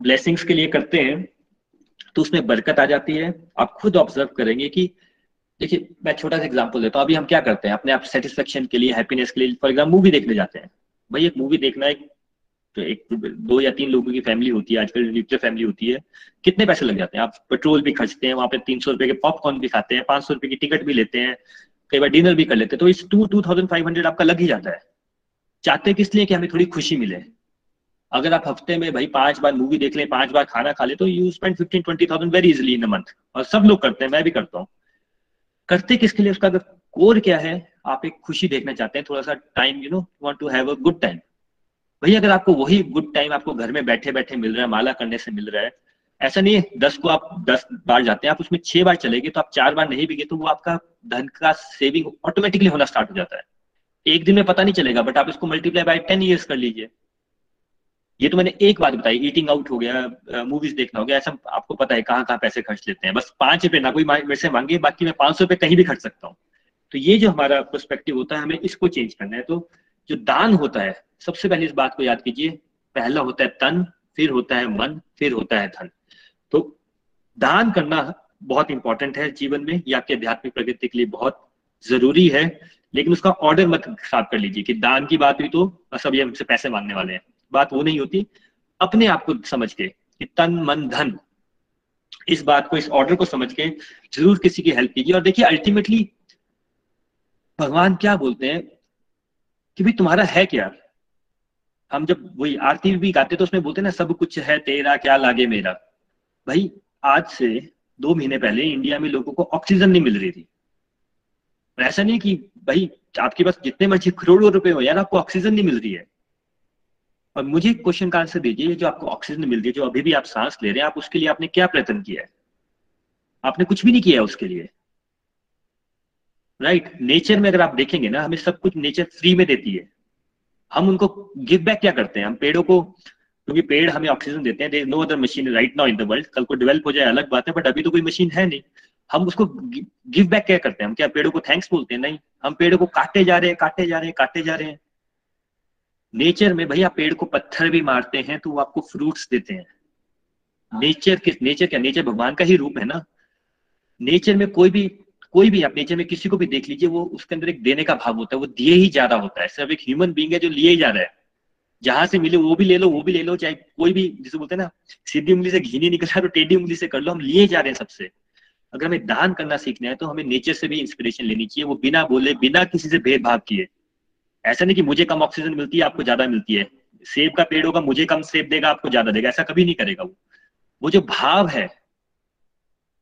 ब्लेसिंग्स के लिए करते हैं तो उसमें बरकत आ जाती है। आप खुद ऑब्ज़र्व करेंगे कि, देखिए, मैं छोटा सा एग्ज़ाम्पल देता हूँ। अभी हम क्या करते हैं? अपने आप सेटिस्फेक्शन के लिए हैप्पीनेस के लिए फॉर एग्ज़ाम्पल मूवी देखने जाते हैं। भाई, एक मूवी देखना एक तो एक, दो या तीन लोगों की फैमिली होती है। आजकल न्यूक्लियर फैमिली होती है। कितने पैसे लग जाते हैं? आप पेट्रोल भी खर्चते हैं, वहाँ पे तीन सौ रुपए के पॉपकॉर्न भी खाते हैं, पाँच सौ रुपए की टिकट भी लेते हैं, कई बार डिनर भी कर लेते हैं। तो इस two two thousand five hundred आपका लग ही जाता है। चाहते किस लिए? कि हमें थोड़ी खुशी मिले। अगर आप हफ़्ते में भाई पाँच बार मूवी देख लें, पाँच बार खाना खा ले तो you spend fifteen twenty thousand very easily in month और सब लोग करते हैं, मैं भी करता हूँ। करते किसके लिए? उसका अगर कोर क्या है, आप एक खुशी देखना चाहते हैं, थोड़ा सा time you know want to have a good time भाई अगर आपको वही गुड टाइम आपको घर में बैठे बैठे मिल रहा है, माला करने से मिल रहा है, ऐसा नहीं है, दस को आप दस बार जाते हैं, आप उसमें छह बार चले गए तो आप चार बार नहीं भी गए तो वो आपका धन का सेविंग ऑटोमेटिकली होना स्टार्ट हो जाता है। एक दिन में पता नहीं चलेगा बट आप इसको मल्टीप्लाई बाय टेन ईयर्स कर लीजिए। ये तो मैंने एक बात बताई ईटिंग आउट हो गया मूवीज़ देखना हो गया, ऐसा आपको पता है कहाँ कहाँ पैसे खर्च लेते हैं। बस पाँच रुपए ना, कोई मेरे से मांगे, बाकी मैं पाँच सौ रुपए कहीं भी खर्च सकता हूँ। तो ये जो हमारा परस्पेक्टिव होता है, हमें इसको चेंज करना है। तो जो दान होता है, सबसे पहले इस बात को याद कीजिए, पहला होता है तन, फिर होता है मन, फिर होता है धन। तो दान करना बहुत इंपॉर्टेंट है जीवन में, ये आपके आध्यात्मिक प्रगति के लिए बहुत ज़रूरी है। लेकिन उसका ऑर्डर मत साफ़ कर लीजिए कि दान की बात हुई तो सब ये हमसे पैसे मांगने वाले हैं। बात वो नहीं होती, अपने आप को समझ के कि तन, मन, धन, इस बात को, इस ऑर्डर को समझ के ज़रूर किसी की हेल्प कीजिए। और देखिए अल्टीमेटली भगवान क्या बोलते हैं कि भाई तुम्हारा है क्या? हम जब वही आरती भी गाते तो उसमें बोलते ना, सब कुछ है तेरा, क्या लागे मेरा? भाई, आज से दो महीने पहले इंडिया में लोगों को ऑक्सीजन नहीं मिल रही थी। ऐसा नहीं कि भाई, आपके पास जितने मर्ज़ी करोड़ों रुपए हो, यार आपको ऑक्सीजन नहीं मिल रही है। और मुझे क्वेश्चन का आंसर दीजिए जो आपको ऑक्सीजन मिल रही है, जो अभी भी आप सांस ले रहे हैं, आप उसके लिए आपने क्या प्रयत्न किया है? आपने कुछ भी नहीं किया है उसके लिए। Right right? नेचर में अगर आप देखेंगे ना, हमें सब कुछ नेचर फ्री में देती है। हम उनको गिव बैक क्या करते हैं? हम पेड़ों को, क्योंकि पेड़ हमें ऑक्सीजन देते हैं no other machine right now in the world कल को डेवलप हो जाए, अलग बात है बट अभी तो कोई मशीन है नहीं। हम उसको गिव बैक क्या करते हैं? हम क्या पेड़ों को थैंक्स बोलते हैं? नहीं। हम पेड़ों को काटे जा रहे हैं काटे जा रहे हैं काटे जा रहे हैं। नेचर में भैया पेड़ को पत्थर भी मारते हैं तो वो आपको फ्रूट्स देते हैं। नेचर किस, नेचर क्या? नेचर भगवान का ही रूप है ना? नेचर में कोई भी कोई भी आप नेचर में किसी को भी देख लीजिए, वो उसके अंदर एक देने का भाव होता है, वो दिए ही ज़्यादा होता है। सिर्फ़ एक ह्यूमन बींग है जो लिए ही जा रहा है। जहाँ से मिले वो भी ले लो, वो भी ले लो, चाहे कोई भी जिसे बोलते हैं ना, सीधी उंगली से घी नहीं निकल तो टेढ़ी उंगली से कर लो, हम लिए जा रहे हैं सबसे। अगर हमें दान करना सीखना है तो हमें नेचर से भी इंस्पिरेशन लेनी चाहिए। वो बिना बोले, बिना किसी से भेदभाव किए। ऐसा नहीं कि मुझे कम ऑक्सीजन मिलती है, आपको ज़्यादा मिलती है। सेब का पेड़ होगा, मुझे कम सेब देगा, आपको ज़्यादा देगा। ऐसा कभी नहीं करेगा वो। वो जो भाव है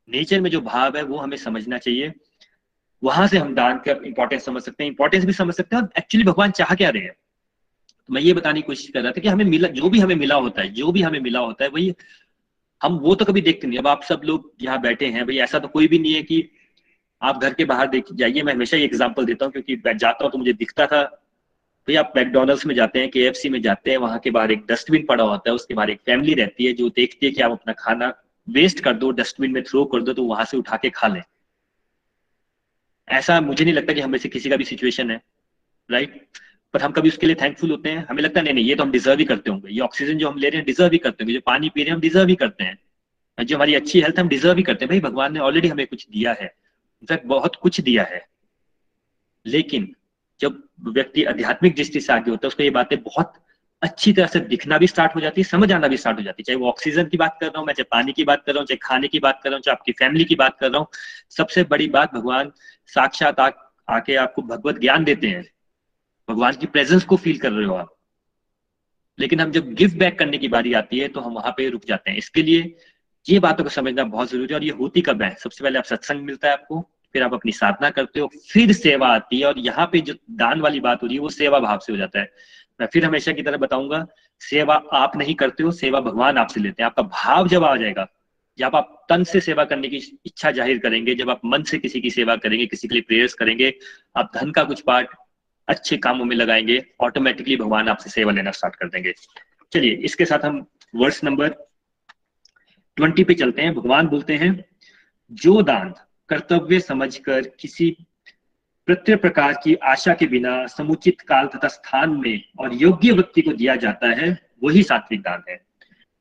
नेचर में जो भाव है, वो हमें समझना चाहिए। वहाँ से हम दान का इंपॉर्टेंस समझ सकते हैं। इंपॉर्टेंस भी समझ सकते हैं एक्चुअली भगवान चाह क्या रहे हैं? तो मैं ये बताने की कोशिश कर रहा था कि हमें मिला, जो भी हमें मिला होता है, जो भी हमें मिला होता है, वही हम, वो तो कभी देखते नहीं। अब आप सब लोग यहाँ बैठे हैं, भाई ऐसा तो कोई भी नहीं है कि आप घर के बाहर देख, जाइए। मैं हमेशा ये एग्ज़ाम्पल देता हूँ, क्योंकि जाता हूँ तो मुझे दिखता था। भाई आप मैकडोनल्ड्स में जाते हैं के में जाते हैं, वहाँ के बाहर एक डस्टबिन पड़ा होता है, उसके बाहर एक फैमिली रहती है जो देखती है कि आप अपना खाना वेस्ट कर दो डस्टबिन में थ्रो कर दो तो वहाँ से उठा के खा लें। ऐसा मुझे नहीं लगता कि हमें से किसी का भी सिचुएशन है राइट पर हम कभी उसके लिए थैंकफुल होते हैं। हमें लगता है, नहीं नहीं, ये तो हम डिजर्व ही करते होंगे। ये ऑक्सीजन जो हम ले रहे हैं डिजर्व ही करते होंगे। जो पानी पी रहे हैं, हम डिजर्व ही करते हैं। जो हमारी अच्छी हेल्थ हम डिजर्व ही करते हैं। भाई, भगवान ने ऑलरेडी हमें कुछ दिया है। इनफैक्ट बहुत कुछ दिया है। लेकिन जब व्यक्ति आध्यात्मिक दृष्टि से आगे होता है, उसको ये बातें बहुत अच्छी तरह से दिखना भी स्टार्ट हो जाती है, समझ आना भी स्टार्ट हो जाती है। चाहे वो ऑक्सीजन की बात कर रहा हूँ, मैं चाहे पानी की बात कर रहा हूँ, चाहे खाने की बात कर रहा हूँ, चाहे आपकी फैमिली की बात कर रहा हूँ, सबसे बड़ी बात भगवान साक्षात आके आपको भगवत ज्ञान देते हैं। भगवान की प्रेजेंस को फील कर रहे हो आप। लेकिन हम जब गिव बैक करने की बारी आती है तो हम वहाँ पे रुक जाते हैं। इसके लिए ये बातों को समझना बहुत ज़रूरी है, और ये होती कब है? सबसे पहले आप सत्संग मिलता है आपको। फिर आप अपनी साधना करते हो, फिर सेवा आती है और यहाँ पे जो दान वाली बात हो रही है, वो सेवा भाव से हो जाता है। मैं फिर हमेशा की तरह बताऊँगा, सेवा आप नहीं करते हो, सेवा भगवान आपसे लेते हैं। आपका भाव जब आ जाएगा, जब आप तन से सेवा करने की इच्छा ज़ाहिर करेंगे, जब आप मन से किसी की सेवा करेंगे, किसी के लिए प्रेयर्स करेंगे, आप धन का कुछ पार्ट अच्छे कामों में लगाएँगे ऑटोमेटिकली भगवान आपसे सेवा लेना स्टार्ट कर देंगे। चलिए, इसके साथ हम वर्ष नंबर ट्वेंटी पे चलते हैं। भगवान बोलते हैं, जो दान कर्तव्य समझकर किसी प्रत्येक प्रकार की आशा के बिना समुचित काल तथा स्थान में और योग्य व्यक्ति को दिया जाता है, वही सात्विक दान है।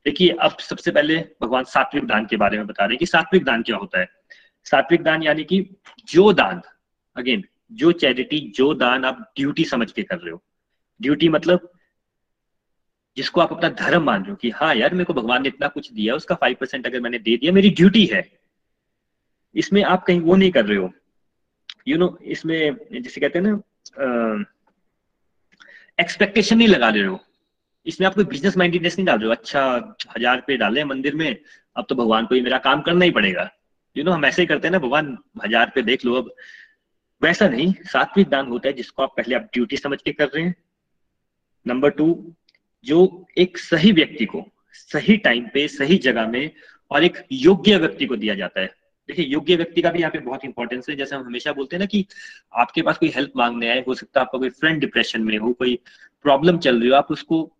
देखिए, अब सबसे पहले भगवान सात्विक दान के बारे में बता रहे हैं कि सात्विक दान क्या होता है। सात्विक दान यानी कि जो दान अगेन जो चैरिटी जो दान आप ड्यूटी समझ के कर रहे हो। ड्यूटी मतलब जिसको आप अपना धर्म मान रहे हो कि हाँ यार मेरे को भगवान ने इतना कुछ दिया, उसका फाइव परसेंट अगर मैंने दे दिया, मेरी ड्यूटी है। इसमें आप कहीं वो नहीं कर रहे हो। यू नो इसमें जिसे कहते हैं ना एक्सपेक्टेशन नहीं लगा रहे हो। इसमें आप कोई बिज़नेस माइंडेडनेस नहीं डाल रहे हो। अच्छा हज़ार रुपये डाले मंदिर में अब तो भगवान को ही मेरा काम करना ही पड़ेगा। यू you नो know, हम ऐसे ही करते हैं ना भगवान हज़ार रुपये देख लो अब। वैसा नहीं सात्विक दान होता है जिसको आप पहले आप ड्यूटी समझ के कर रहे हैं। नंबर टू जो एक सही व्यक्ति को सही टाइम पे सही जगह में और एक योग्य व्यक्ति को दिया जाता है। देखिए, योग्य व्यक्ति का भी यहाँ पे बहुत इंपॉर्टेंस है। जैसे हम हमेशा बोलते हैं ना कि आपके पास कोई हेल्प मांगने आए, हो सकता है आपका कोई फ्रेंड डिप्रेशन में हो, कोई प्रॉब्लम चल रही हो, आप उसको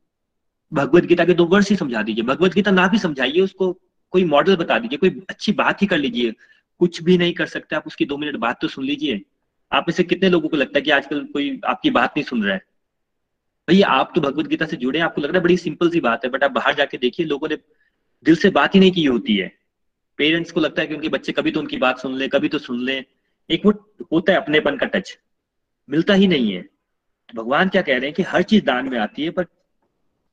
भगवत गीता के दो वर्ष ही समझा दीजिए। भगवत गीता ना भी समझाइए, उसको कोई मॉडल बता दीजिए, कोई अच्छी बात ही कर लीजिए। कुछ भी नहीं कर सकते, आप उसकी दो मिनट बात तो सुन लीजिए। आप में से कितने लोगों को लगता है कि आजकल कोई आपकी बात नहीं सुन रहा है? भैया, आप तो भगवत गीता से जुड़े हैं, आपको लग रहा है बड़ी सिंपल सी बात है बट आप बाहर जाके देखिए, लोगों ने दिल से बात ही नहीं की होती है। पेरेंट्स को लगता है कि उनके बच्चे कभी तो उनकी बात सुन ले, कभी तो सुन ले। एक वो होता है अपनेपन का टच। मिलता ही नहीं है। भगवान क्या कह रहे हैं कि हर चीज़ दान में आती है पर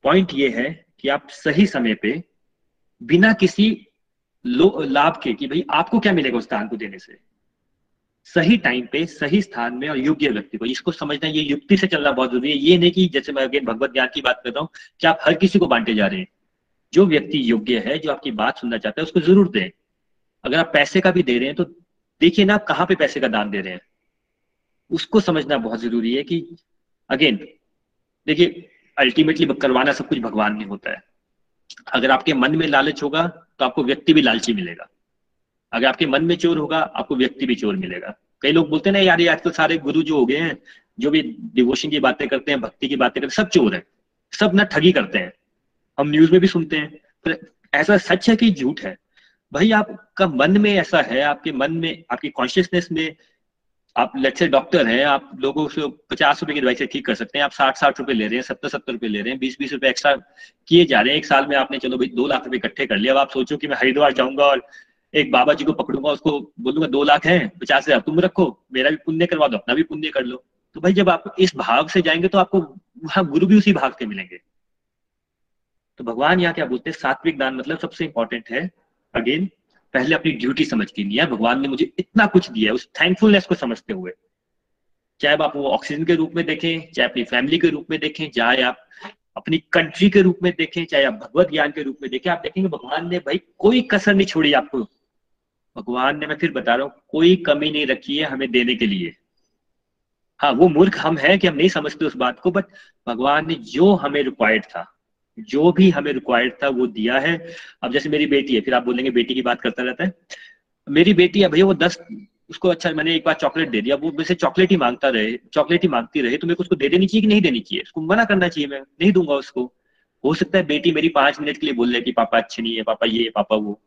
पॉइंट ये है कि आप सही समय पे बिना किसी लाभ के कि भाई आपको क्या मिलेगा उस दान को देने से? सही टाइम पे, सही स्थान में और योग्य व्यक्ति को। इसको समझना, ये युक्ति से चलना बहुत ज़रूरी है। ये नहीं कि जैसे मैं अगेन भगवत ज्ञान की बात कर रहा हूँ कि आप हर किसी को बांटे जा रहे हैं। जो व्यक्ति योग्य है, जो आपकी बात सुनना चाहता है, उसको ज़रूर दें। अगर आप पैसे का भी दे रहे हैं तो देखिए ना आप कहाँ पे पैसे का दान दे रहे हैं। उसको समझना बहुत ज़रूरी है कि अगेन देखिए अल्टीमेटली करवाना सब कुछ भगवान नहीं होता है। अगर आपके मन में लालच होगा तो आपको व्यक्ति भी लालची मिलेगा। अगर आपके मन में चोर होगा, आपको व्यक्ति भी चोर मिलेगा। कई लोग बोलते हैं ना, यार, ये आजकल सारे गुरु जो हो गए हैं, जो भी डिवोशन की बातें करते हैं, भक्ति की बातें करते हैं, सब चोर है। सब ना ठगी करते हैं। हम न्यूज़ में भी सुनते हैं। तो ऐसा सच है कि झूठ है? भाई, आपका मन में ऐसा है, आपके मन में, आपकी कॉन्शियसनेस में आप से डॉक्टर हैं, आप लोगों से पचास रुपए की दवाई से ठीक कर सकते हैं, आप साठ साठ रुपए ले रहे हैं सत्तर सत्तर रुपए ले रहे हैं बीस बीस रुपए एक्स्ट्रा किए जा रहे हैं, एक साल में आपने, चलो भाई, दो लाख रुपए इकट्ठे कर लिया, अब आप सोचो कि मैं हरिद्वार जाऊँगा और एक बाबा जी को पकड़ूँगा, उसको बोलूँगा, दो लाख है, पचास हज़ार, तुम रखो, मेरा भी पुण्य करवा दो, अपना भी पुण्य कर लो। तो भाई, जब आप इस भाव से जाएँगे तो आपको वहाँ गुरु भी उसी भाव के मिलेंगे। तो भगवान यहाँ क्या बोलते हैं? सात्विक दान मतलब सबसे इंपॉर्टेंट है। अगेन पहले अपनी ड्यूटी समझ के लिया भगवान ने मुझे इतना कुछ दिया है, उस थैंकफुलनेस को समझते हुए। चाहे आप वो ऑक्सीजन के रूप में देखें, चाहे अपनी फैमिली के रूप में देखें, चाहे आप अपनी कंट्री के रूप में देखें, चाहे आप भगवत ज्ञान के रूप में देखें, आप देखेंगे भगवान ने भाई कोई कसर नहीं छोड़ी आपको। भगवान ने, मैं फिर बता रहा हूँ, कोई कमी नहीं रखी है हमें देने के लिए। हाँ वो मूर्ख हम हैं कि हम नहीं समझते उस बात को बट भगवान ने जो हमें रिक्वायर्ड था जो भी हमें रिक्वायर्ड था, वो दिया है। अब जैसे मेरी बेटी है, फिर आप बोलेंगे, बेटी की बात करता रहता है। मेरी बेटी है, भैया वो दस, उसको अच्छा मैंने एक बार चॉकलेट दे दिया, वो वैसे चॉकलेट ही माँगता रहे चॉकलेट ही मांगती रहे तो मेरे को उसको दे देनी चाहिए कि नहीं देनी चाहिए? उसको मना करना चाहिए, मैं नहीं दूँगा उसको। हो सकता है बेटी मेरी पाँच मिनट के लिए बोल रहे कि, पापा अच्छे नहीं है, पापा ये, पापा वो।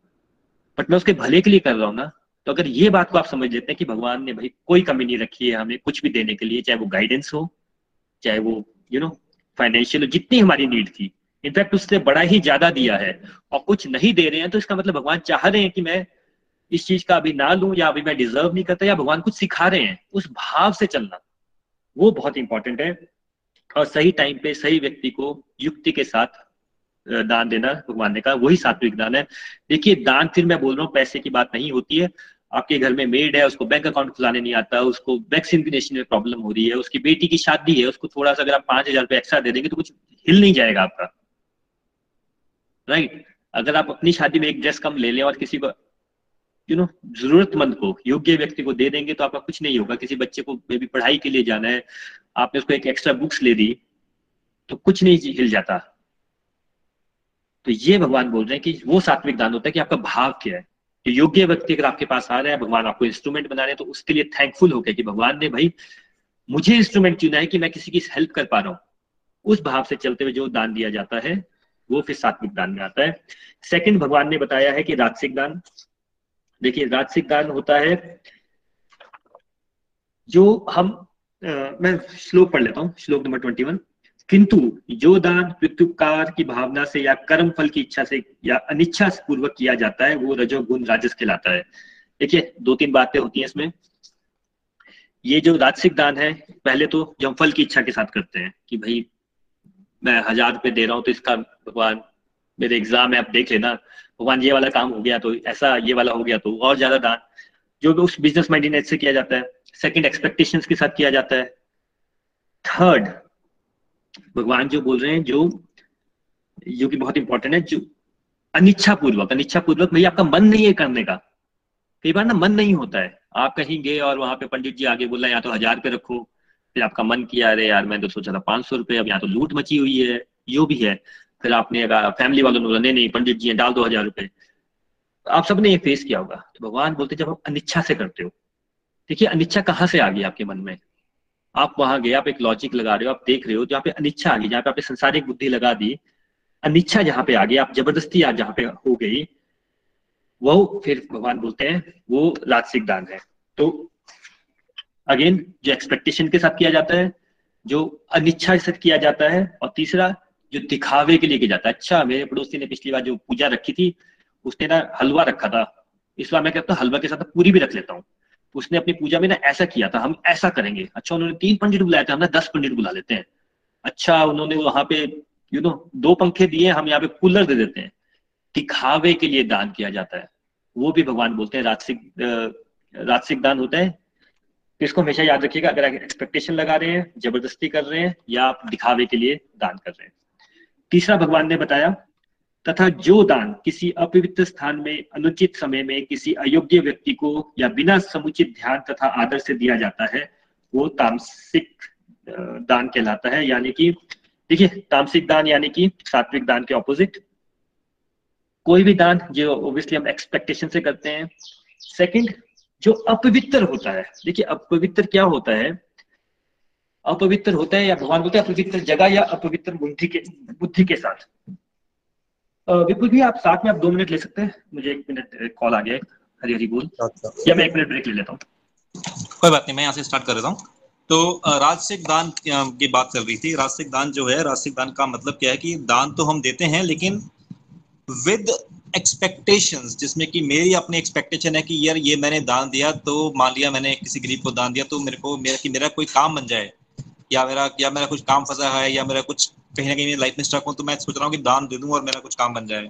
बट मैं उसके भले के लिए कर रहा हूँ ना तो अगर ये बात को आप समझ लेते हैं कि भगवान ने भाई कोई कमी नहीं रखी है हमें कुछ भी देने के लिए, चाहे वो गाइडेंस हो, चाहे वो यू नो फाइनेंशियल जितनी हमारी नीड थी। इनफैक्ट उससे बड़ा ही ज़्यादा दिया है। और कुछ नहीं दे रहे हैं तो इसका मतलब भगवान चाह रहे हैं कि मैं इस चीज़ का अभी ना लू, या अभी मैं डिजर्व नहीं करता, या भगवान कुछ सिखा रहे हैं। उस भाव से चलना, वो बहुत इंपॉर्टेंट है। और सही टाइम पे, सही व्यक्ति को युक्ति के साथ दान देना भगवान ने कहा, वही सात्विक दान है। देखिए, दान फिर मैं बोल रहा हूँ, पैसे की बात नहीं होती है। आपके घर में मेड है, उसको बैंक अकाउंट खुलाने नहीं आता, उसको वैक्सीनेशन में प्रॉब्लम हो रही है, उसकी बेटी की शादी है, उसको थोड़ा सा अगर आप पाँच हज़ार रुपये एक्स्ट्रा दे देंगे तो कुछ हिल नहीं जाएगा आपका। राइट अगर आप अपनी शादी में एक ड्रेस कम ले लें और किसी को यू नो जरूरतमंद को, योग्य व्यक्ति को दे देंगे तो आपका कुछ नहीं होगा। किसी बच्चे को मे भी पढ़ाई के लिए जाना है, आपने उसको एक एक्स्ट्रा बुक्स ले दी तो कुछ नहीं हिल जाता। तो ये भगवान बोल रहे हैं कि वो सात्विक दान होता है कि आपका भाव क्या है? कि योग्य व्यक्ति अगर आपके पास आ रहा है, भगवान आपको इंस्ट्रूमेंट बना रहे हैं तो उसके लिए थैंकफुल हो गया कि भगवान ने भाई, मुझे इंस्ट्रूमेंट चुना है कि मैं किसी की हेल्प कर पा रहा हूँ। उस भाव से चलते हुए जो दान दिया जाता है वो फिर सात्विक दान में आता है। सेकंड भगवान ने बताया है कि राजसिक दान। देखिए राजसिक दान होता है जो हम आ, मैं श्लोक पढ़ लेता हूँ श्लोक नंबर ट्वेंटी वन किंतु जो दान प्रत्युपकार की भावना से या कर्म फल की इच्छा से या अनिच्छा से पूर्वक किया जाता है वो रजोगुण राजस कहलाता है। देखिए दो तीन बातें होती हैं इसमें। ये जो राजसिक दान है पहले तो जब फल की इच्छा के साथ करते हैं कि भाई मैं हज़ार रुपये दे रहा हूँ तो इसका भगवान, मेरे एग्ज़ाम है आप देख लेना। भगवान, ये वाला काम हो गया तो ऐसा ये वाला हो गया तो और ज़्यादा दान। जो भी उस बिज़नेस माइंडेडनेस से किया जाता है सेकंड एक्सपेक्टेशंस के साथ किया जाता है। थर्ड भगवान जो बोल रहे हैं, जो जो कि बहुत इंपॉर्टेंट है, जो अनिच्छा पूर्वक अनिच्छा पूर्वक भाई आपका मन नहीं है करने का। कई बार ना मन नहीं होता है। आप कहीं गए और वहाँ पे पंडित जी आगे बोला या तो हज़ार पे रखो फिर आपका मन किया, अरे यार, मैं तो सोचा था पाँच सौ रुपए अब यहाँ तो लूट मची हुई है, यो भी है। फिर आपने अगर फैमिली वालों ने बोला, नहीं नहीं, पंडित जी डाल दो हज़ार रुपए आप सबने ये फेस किया होगा। तो भगवान बोलते, जब आप अनिच्छा से करते हो, देखिए अनिच्छा कहाँ से आ गई आपके मन में? आप वहाँ गए, आप एक लॉजिक लगा रहे हो, आप देख रहे हो, जहाँ पे अनिच्छा आ गई, जहाँ पे आपने संसारिक बुद्धि लगा दी, अनिच्छा जहाँ पे आ गई, आप ज़बरदस्ती आज जहाँ पे हो गई, वो फिर भगवान बोलते हैं, वो राजसिक दान है। तो अगेन जो एक्सपेक्टेशन के साथ किया जाता है, जो अनिच्छा से किया जाता है, और तीसरा, जो दिखावे के लिए किया जाता है। अच्छा मेरे पड़ोसी ने पिछली बार जो पूजा रखी थी, उसने ना हलवा रखा था। इस बार मैं कहता हूँ, हलवा के साथ पूरी भी रख लेता हूँ। उसने अपनी पूजा में ना ऐसा किया था, हम ऐसा करेंगे। अच्छा उन्होंने तीन पंडित बुलाए थे हम ना दस पंडित बुला लेते हैं। अच्छा उन्होंने वहाँ पे यू नो दो पंखे दिए, हम यहाँ पे कूलर दे देते हैं। दिखावे के लिए दान किया जाता है। वो भी भगवान बोलते हैं, राजसिक राजसिक दान होता है। तो इसको हमेशा याद रखिएगा, अगर आप एक्सपेक्टेशन लगा रहे हैं, ज़बरदस्ती कर रहे हैं, या आप दिखावे के लिए दान कर रहे हैं। तीसरा भगवान ने बताया, तथा जो दान किसी अपवित्र स्थान में, अनुचित समय में किसी अयोग्य व्यक्ति को या बिना समुचित ध्यान तथा आदर से दिया जाता है, वो तामसिक दान कहलाता है। यानी कि, देखिए, तामसिक दान यानी कि सात्विक दान के ऑपोजिट कोई भी दान जो ओब्वियसली हम एक्सपेक्टेशन से करते हैं। सेकंड जो अपवित्र होता है। देखिए अपवित्र क्या होता है? अपवित्र होता है या भगवान बोलते हैं अपवित्र जगह या अपवित्र बुद्धि के बुद्धि के साथ। बिल्कुल भी आप साथ में आप दो मिनट ले सकते हैं? मुझे एक मिनट कॉल आ गया हरी हरी बोल। अच्छा। या मैं एक मिनट ब्रेक ले लेता हूँ। कोई बात नहीं मैं यहाँ से स्टार्ट कर देता हूँ। तो राजसिक दान की बात चल रही थी। राजसिक दान जो है राजसिक दान का मतलब क्या है कि दान तो हम देते हैं लेकिन विद एक्सपेक्टेशंस जिसमें कि मेरी अपनी एक्सपेक्टेशन है कि यार ये मैंने दान दिया तो मान लिया मैंने किसी गरीब को दान दिया तो मेरे को, मेरा, कि मेरा कोई काम बन जाए, या मेरा या मेरा कुछ काम फंसा है, या मेरा कुछ कहीं ना कहीं लाइफ में स्टक हो तो मैं सोच रहा हूँ कि दान दे दूँ और मेरा कुछ काम बन जाए।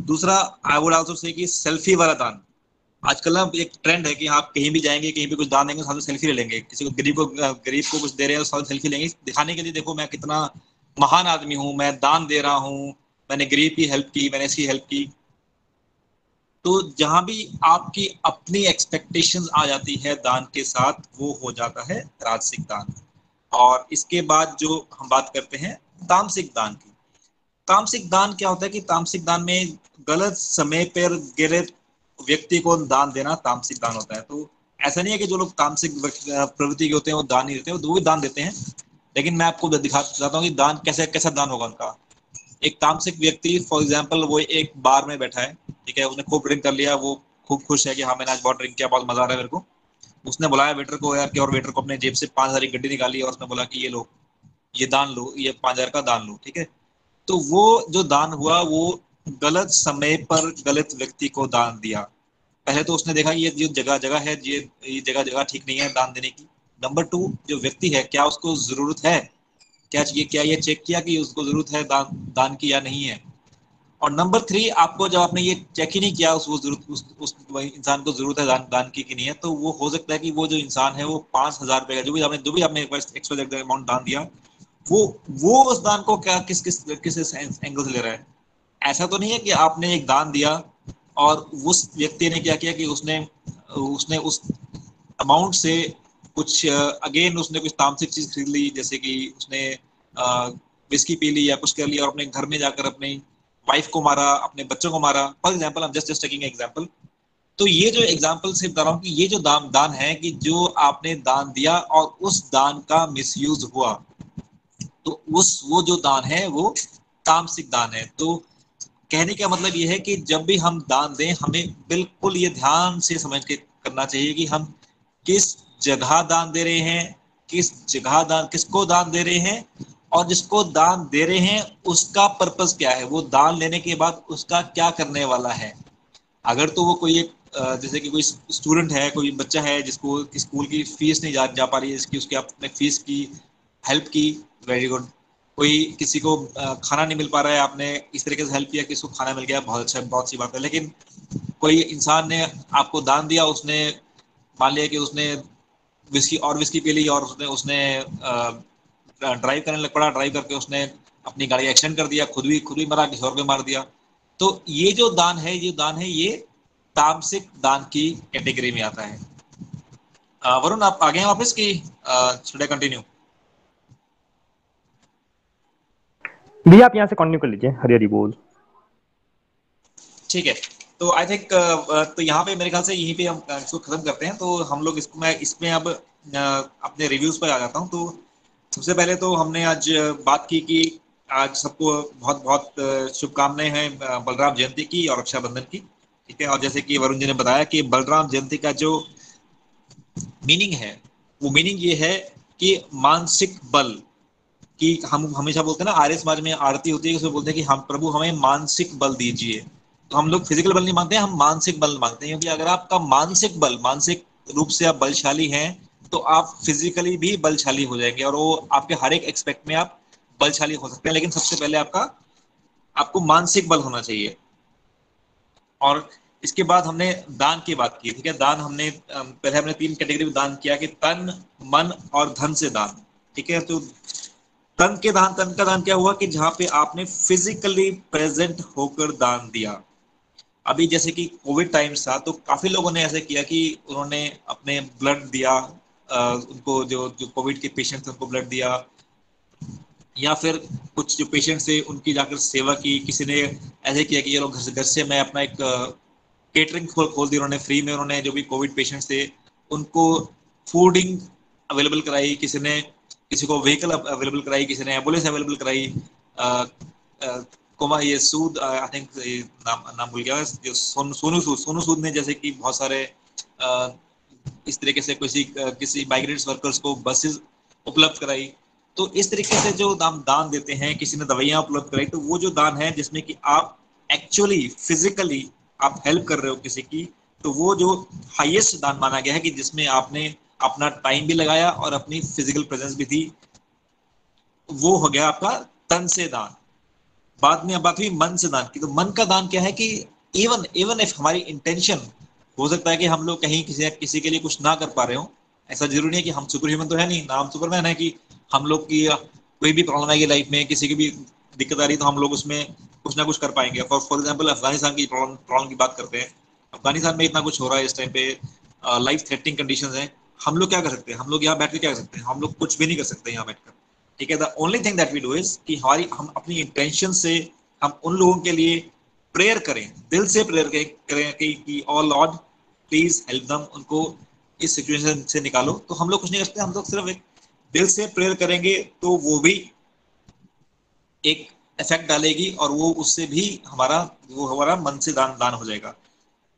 दूसरा आई वुड आल्सो से कि सेल्फी वाला दान। आजकल ना एक ट्रेंड है कि आप कहीं भी जाएँगे, कहीं भी कुछ दान देंगे, साथ सेल्फी ले लेंगे। किसी को गरीब को गरीब को कुछ दे रहे हैं साथ सेल्फी लेंगे। दिखाने के लिए देखो मैं कितना महान आदमी हूँ, मैं दान दे रहा हूँ मैंने गरीब की हेल्प की, मैंने इसकी हेल्प की। तो जहाँ भी आपकी अपनी एक्सपेक्टेशंस आ जाती है दान के साथ, वो हो जाता है राजसिक दान। और इसके बाद जो हम बात करते हैं, तामसिक दान की। तामसिक दान क्या होता है कि तामसिक दान में गलत समय पर गिरे व्यक्ति को दान देना तामसिक दान होता है। तो ऐसा नहीं है कि जो लोग तामसिक प्रवृत्ति के होते हैं, वो दान नहीं देते, वो भी दान देते हैं। लेकिन मैं आपको दिखा चाहता हूँ कि दान कैसे कैसा दान होगा उनका। एक तामसिक व्यक्ति फॉर एग्ज़ाम्पल वो एक बार में बैठा है, ठीक है, उसने खूब ड्रिंक कर लिया, वो खूब खुश है कि हाँ मैंने आज बहुत ड्रिंक किया, बहुत मज़ा आ रहा है मेरे को। उसने बुलाया वेटर को, यार, कि और वेटर को अपने जेब से पाँच हज़ार की गड्डी निकाली और उसने बोला कि ये लो, ये दान लो, ये पाँच हज़ार का दान लो, ठीक है? तो वो जो दान हुआ, वो गलत समय पर गलत व्यक्ति को दान दिया। पहले तो उसने देखा, ये जो जगह जगह है, ये ये जगह जगह ठीक नहीं है दान देने की। नंबर टू जो व्यक्ति है, क्या उसको ज़रूरत है? क्या चाहिए क्या ये चेक किया कि उसको ज़रूरत है दान दान की या नहीं है? और नंबर थ्री आपको जब आपने ये चेक ही नहीं किया उस ज़रूरत उस, उस इंसान को ज़रूरत है दान दान की कि नहीं है तो वो हो सकता है कि वो जो इंसान है वो पाँच हज़ार रुपए का जो भी आपने जो भी आपने अमाउंट दान दिया वो वो उस दान को क्या किस किस किस एंगल से ले रहा है? ऐसा तो नहीं है कि आपने एक दान दिया और उस व्यक्ति ने क्या किया कि उसने उसने उस अमाउंट से कुछ अगेन उसने कुछ तामसिक चीज़ खरीद ली, जैसे कि उसने विस्की पी ली या कुछ कर लिया और अपने घर में जाकर अपनी वाइफ को मारा, अपने बच्चों को मारा। फॉर एग्ज़ाम्पल हम जस्ट जस्ट टेकिंग एग्ज़ाम्पल तो ये जो एग्ज़ाम्पल से बता रहा हूँ कि ये जो दान दान है कि जो आपने दान दिया और उस दान का मिसयूज हुआ तो उस, वो जो दान है, वो तामसिक दान है। तो कहने का मतलब ये है कि जब भी हम दान दें, हमें बिल्कुल ये ध्यान से समझ के करना चाहिए कि हम किस जगह दान दे रहे हैं किस जगह दान किसको दान दे रहे हैं और जिसको दान दे रहे हैं उसका पर्पस क्या है? वो दान लेने के बाद उसका क्या करने वाला है? अगर तो वो कोई एक जैसे कि कोई स्टूडेंट है कोई बच्चा है जिसको स्कूल की फ़ीस नहीं जा, जा पा रही है जिसकी उसकी आपने फ़ीस की हेल्प की वेरी गुड कोई किसी को खाना नहीं मिल पा रहा है आपने इस तरीके से हेल्प किया कि उसको खाना मिल गया बहुत अच्छा बहुत अच्छी बात है। लेकिन कोई इंसान ने आपको दान दिया उसने मान लिया कि उसने विस्की और विस्की पी ली और उसने उसने ड्राइव करने लग पड़ा ड्राइव करके उसने अपनी गाड़ी एक्सीडेंट कर दिया खुद भी खुद भी मरा किसी और को मार दिया। तो ये जो दान है ये दान है ये तामसिक दान की कैटेगरी में आता है। वरुण आप आगे हैं वापस की शुड कंटिन्यू भैया आप यहाँ से कंटिन्यू कर लीजिए। हरी हरी बोल। ठीक है। तो आई थिंक uh, uh, तो यहाँ पे मेरे ख्याल से यहीं पे हम uh, इसको खत्म करते हैं। तो हम लोग इसको मैं इसमें अब अपने रिव्यूज़ पर आ जाता हूँ। तो सबसे पहले तो हमने आज बात की कि आज सबको बहुत बहुत शुभकामनाएँ हैं बलराम जयंती की और रक्षाबंधन की। ठीक है? और जैसे कि वरुण जी ने बताया कि बलराम जयंती का जो मीनिंग है वो मीनिंग ये है कि मानसिक बल कि हम हमेशा बोलते हैं ना आर्य समाज में आरती होती है उसमें बोलते हैं कि हम प्रभु हमें मानसिक बल दीजिए। तो हम लोग फ़िज़िकल बल नहीं मांगते हम मानसिक बल मांगते हैं, क्योंकि अगर आपका मानसिक बल, मानसिक रूप से आप बलशाली हैं तो आप फिजिकली भी बलशाली हो जाएँगे और वो आपके हर एक एक्सपेक्ट में आप बलशाली हो सकते हैं, लेकिन सबसे पहले आपका, आपको मानसिक बल होना चाहिए। और इसके बाद हमने दान की बात की, ठीक है? दान हमने पहले हमने तीन कैटेगरी में दान किया कि तन, मन और धन से दान, ठीक है? तो तन के दान, तन का दान क्या हुआ कि जहाँ पे आपने फिजिकली प्रेजेंट होकर दान दिया। अभी जैसे कि कोविड टाइम्स था तो काफ़ी लोगों ने ऐसे किया कि उन्होंने अपने ब्लड दिया आ, उनको जो जो कोविड के पेशेंट थे उनको ब्लड दिया। या फिर कुछ जो पेशेंट थे उनकी जाकर सेवा की। किसी ने ऐसे किया कि ये लोग घर से घर से मैं अपना एक केटरिंग खोल खोल दी उन्होंने फ्री में उन्होंने जो भी कोविड पेशेंट थे उनको फूडिंग अवेलेबल कराई। किसी ने किसी को व्हीकल अवेलेबल कराई किसी ने एंबुलेंस अवेलेबल कराई। कोमा ये सूद आई थिंक नाम नाम भूल गया जो सोनू सूद सोनू सूद ने जैसे कि बहुत सारे इस तरीके से किसी किसी माइग्रेंट्स वर्कर्स को बसेस उपलब्ध कराई। तो इस तरीके से जो दान दान देते हैं, किसी ने दवाइयाँ उपलब्ध कराई तो वो जो दान है, जिसमें कि आप एक्चुअली फिजिकली आप हेल्प कर रहे हो किसी की तो वो जो हाईएस्ट दान माना गया है कि जिसमें आपने अपना टाइम भी लगाया और अपनी फ़िज़िकल प्रेजेंस भी थी, वो हो गया आपका तन से दान। बाद में बात हुई मन से दान की तो मन का दान क्या है कि इवन इवन इफ़ हमारी इंटेंशन हो सकता है कि हम लोग कहीं किसी किसी के लिए कुछ ना कर पा रहे हो, ऐसा ज़रूरी है कि हम सुपर ह्यूमन तो है नहीं नाम सुपरमैन है कि हम लोग की कोई भी प्रॉब्लम आएगी लाइफ में, किसी की भी दिक्कत आ रही तो हम लोग उसमें कुछ ना कुछ कर पाएँगे। फॉर फॉर एग्ज़ाम्पल अफ़गानिस्तान की प्रॉब्लम की बात करते हैं। अफ़गानिस्तान में इतना कुछ हो रहा है इस टाइम पे लाइफ थ्रेटनिंग कंडीशन है। हम लोग क्या कर सकते हैं? हम लोग यहाँ बैठ के क्या कर सकते हैं? हम लोग कुछ भी नहीं कर सकते यहाँ बैठकर ठीक है the only thing that we do is कि हमारी, हम अपनी इंटेंशन से हम उन लोगों के लिए प्रेयर करें, दिल से प्रेयर करें कि all Lord please help them उनको इस सिचुएशन से निकालो। तो हम लोग कुछ नहीं करते, हम लोग सिर्फ़ एक दिल से प्रेयर करेंगे तो वो भी एक इफ़ेक्ट डालेगी और वो उससे भी हमारा, वो हमारा मन से दान दान हो जाएगा।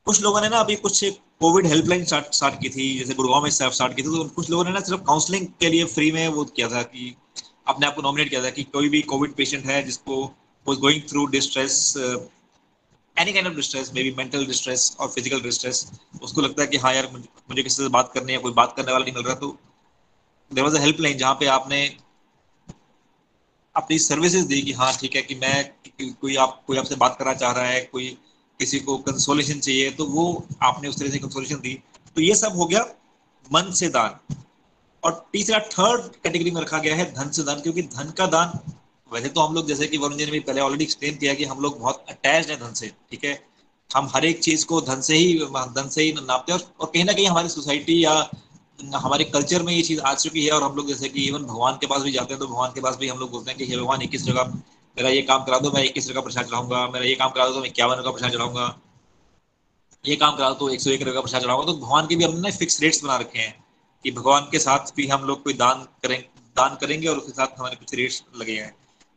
कुछ लोगों ने ना अभी कुछ कोविड हेल्पलाइन स्टार्ट की थी, जैसे गुड़गांव में स्टार्ट की थी तो कुछ लोगों ने ना सिर्फ़ काउंसलिंग के लिए फ्री में वो किया था कि अपने आप को नॉमिनेट किया था कि कोई भी कोविड पेशेंट है जिसको was going through distress any kind of distress maybe mental distress और फ़िज़िकल डिस्ट्रेस उसको लगता है कि हाँ यार, मुझे किसी से बात करनी है, कोई बात करने वाला नहीं मिल रहा तो देर वॉज़ अ हेल्पलाइन जहाँ पे आपने अपनी सर्विसेज़ दी कि हाँ ठीक है कि मैं कोई आप, कोई आपसे बात करना चाह रहा है, कोई किसी को कंसोलेशन चाहिए तो वो आपने उस तरह से कंसोलेशन दी। तो ये सब हो गया मन से दान। और तीसरा थर्ड कैटेगरी में रखा गया है धन से दान, क्योंकि धन का दान, वैसे तो हम लोग, जैसे कि वरुण जी ने भी पहले ऑलरेडी एक्सप्लेन किया कि हम लोग बहुत अटैच है धन से, ठीक है? हम हर एक चीज़ को धन से ही, धन से ही नापते हैं और कहीं ना कहीं हमारी सोसाइटी या हमारे कल्चर में ये चीज़ आ चुकी है और हम लोग, जैसे कि इवन भगवान के पास भी जाते हैं तो भगवान के पास भी हम लोग बोलते हैं कि, हे भगवान, इक्कीस जगह, मेरा ये काम करा दो, मैं इक्कीस जगह प्रसाद चढ़ाऊँगा, मेरा ये काम करा दो तो मैं इक्यावन का प्रसाद चढ़ाऊँगा, ये काम करा दो तो एक सौ एक का प्रसाद चढ़ाऊँगा। तो भगवान के भी हमने फिक्स रेट्स बना रखे हैं। कि भगवान के साथ भी हम लोग कोई दान करें, दान करेंगे और उसके साथ हमारे कुछ रेट्स लगे हैं।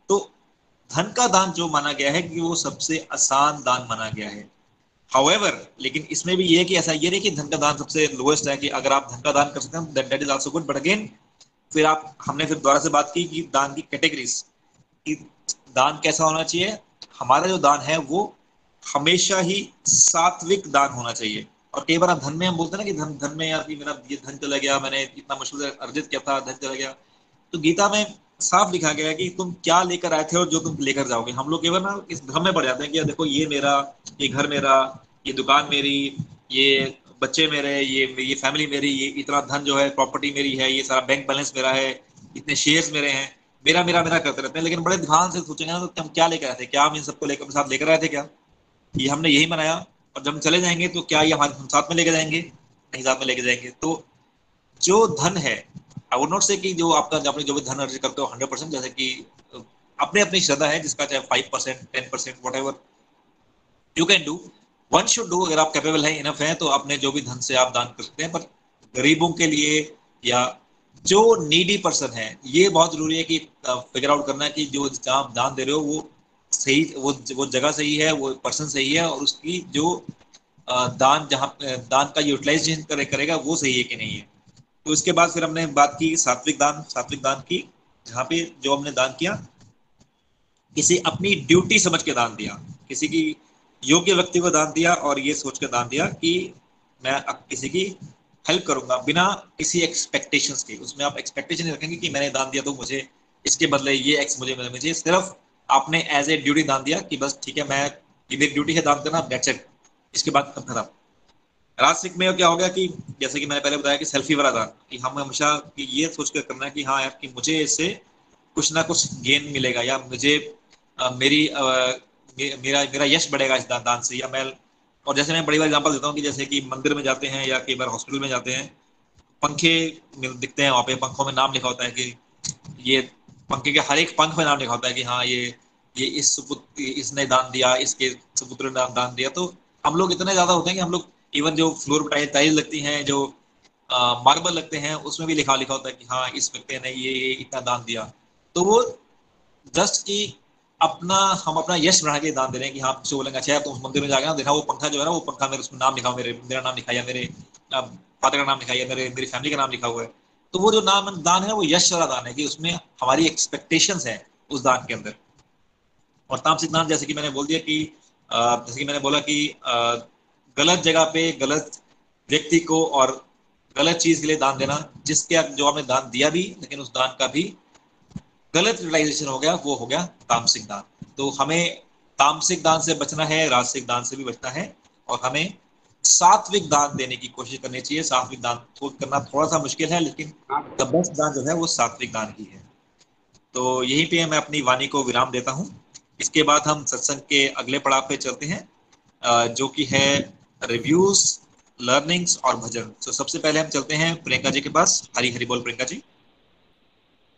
तो धन का दान जो माना गया है कि वो सबसे आसान दान माना गया है। हाउएवर लेकिन इसमें भी ये कि ऐसा ये नहीं कि धन का दान सबसे लोएस्ट है कि अगर आप धन का दान कर सकते हैं that is also good but again फिर आप, हमने फिर दोबारा से बात की कि दान की कैटेगरीज कि दान कैसा होना चाहिए? हमारा जो दान है वो हमेशा ही सात्विक दान होना चाहिए। और कई बार हम धन में, हम बोलते हैं ना कि धन धन में यार मेरा ये धन चला गया, मैंने इतना मशहूर अर्जित किया था, धन चला गया। तो गीता में साफ़ लिखा गया कि तुम क्या लेकर आए थे और जो तुम लेकर जाओगे। हम लोग केवल ना इस भ्रम में पड़ जाते हैं कि देखो, ये मेरा, ये घर मेरा, ये दुकान मेरी, ये बच्चे मेरे, ये ये फैमिली मेरी, ये इतना धन जो है प्रॉपर्टी मेरी है, ये सारा बैंक बैलेंस मेरा है, इतने शेयर्स मेरे हैं, मेरा मेरा मेरा करते रहते हैं। लेकिन बड़े ध्यान से सोचेंगे ना तो हम क्या लेकर आए थे, क्या हम इन सबको लेकर, साथ लेकर आए थे क्या? ये हमने यही मनाया। और जब हम चले जाएँगे तो क्या ये हमारे हम साथ में लेके जाएँगे? नहीं साथ में लेके जाएँगे। तो जो धन है आई वुड नॉट से कि जो आपका, जो अपने जो भी धन अर्जित करते हो हंड्रेड परसेंट जैसे कि अपने अपनी श्रद्धा है, जिसका चाहे five percent ten percent whatever you can do one should do अगर आप कैपेबल है इनफ है तो अपने जो भी धन से आप दान कर सकते हैं। पर गरीबों के लिए या जो नीडी पर्सन है, ये बहुत ज़रूरी है कि फिगर आउट करना है कि जो जहाँ आप दान दे रहे हो, वो सही वो वो जगह सही है वो पर्सन सही है और उसकी जो दान जहाँ दान का यूटिलाइजेशन करे, करेगा वो सही है कि नहीं है। तो इसके बाद फिर हमने बात की सात्विक दान सात्विक दान की जहाँ पे जो हमने दान किया किसी अपनी ड्यूटी समझ के दान दिया किसी की योग्य व्यक्ति को दान दिया और ये सोच कर दान दिया कि मैं अब किसी की हेल्प करूँगा बिना किसी एक्सपेक्टेशंस के। उसमें आप एक्सपेक्टेशन रखेंगे कि मैंने दान दिया तो मुझे इसके बदले ये एक्स मुझे मुझे सिर्फ़ आपने एज ए ड्यूटी दान दिया कि बस ठीक है मैं ये मेरी ड्यूटी है दान करना दैट्स इट इसके बाद खत्म राजसिक में क्या हो गया कि जैसे कि मैंने पहले बताया कि सेल्फी वाला दान कि हम हमेशा कि ये सोच कर करना है कि हाँ यार कि मुझे इससे कुछ ना कुछ गेन मिलेगा या मुझे आ, मेरी आ, मेरा मेरा यश बढ़ेगा इस दान दान से। या मैं और जैसे मैं बड़ी बार एग्ज़ाम्पल देता हूँ कि जैसे कि मंदिर में जाते हैं या कई बार हॉस्पिटल में जाते हैं पंखे दिखते हैं वहाँ पे पंखों में नाम लिखा होता है कि ये पंखे के हर एक पंख में नाम लिखा होता है कि हाँ ये ये इस सुपुत्र इसने दान दिया इसके सुपुत्र ने दान दिया। तो हम लोग इतने ज़्यादा होते हैं कि हम लोग इवन जो फ्लोर पर टाइल लगती हैं जो मार्बल लगते हैं उसमें भी लिखा लिखा होता है कि हाँ इस व्यक्ति ने ये, ये इतना दान दिया। तो वो जस्ट की अपना हम अपना यश बढ़ा के दान दे रहे हैं कि हाँ किसी बोलेंगे अच्छा तुम मंदिर में जाएगा देखा वो पंखा जो है ना वो पंखा मेरे उसमें नाम लिखा मेरे मेरा नाम लिखा है मेरे फादर का नाम लिखा है मेरे मेरी फैमिली का नाम लिखा हुआ है। तो वो जो नाम दान है, वो यश वाला दान है कि उसमें हमारी एक्सपेक्टेशन है उस दान के अंदर। और तामसिक दान जैसे कि मैंने बोल दिया कि जैसे कि मैंने बोला कि गलत जगह पे गलत व्यक्ति को और गलत चीज़ के लिए दान देना, जिसके जो आपने दान दिया भी, लेकिन उस दान का भी गलत यूटिलाइजेशन हो गया, वो हो गया तामसिक दान। तो हमें तामसिक दान से बचना है, राजसिक दान से भी बचना है, और हमें सात्विक दान देने की कोशिश करनी चाहिए। सात्विक दान तो करना थोड़ा सा मुश्किल है, लेकिन द बेस्ट दान जो है वो सात्विक दान ही है। तो यहीं पे मैं अपनी वाणी को विराम देता हूँ। इसके बाद हम सत्संग के अगले पड़ाव पे चलते हैं जो कि है रिव्यूज़, लर्निंग्स और भजन। तो सबसे पहले हम चलते हैं प्रियंका जी के पास। हरी हरी बोल प्रियंका जी।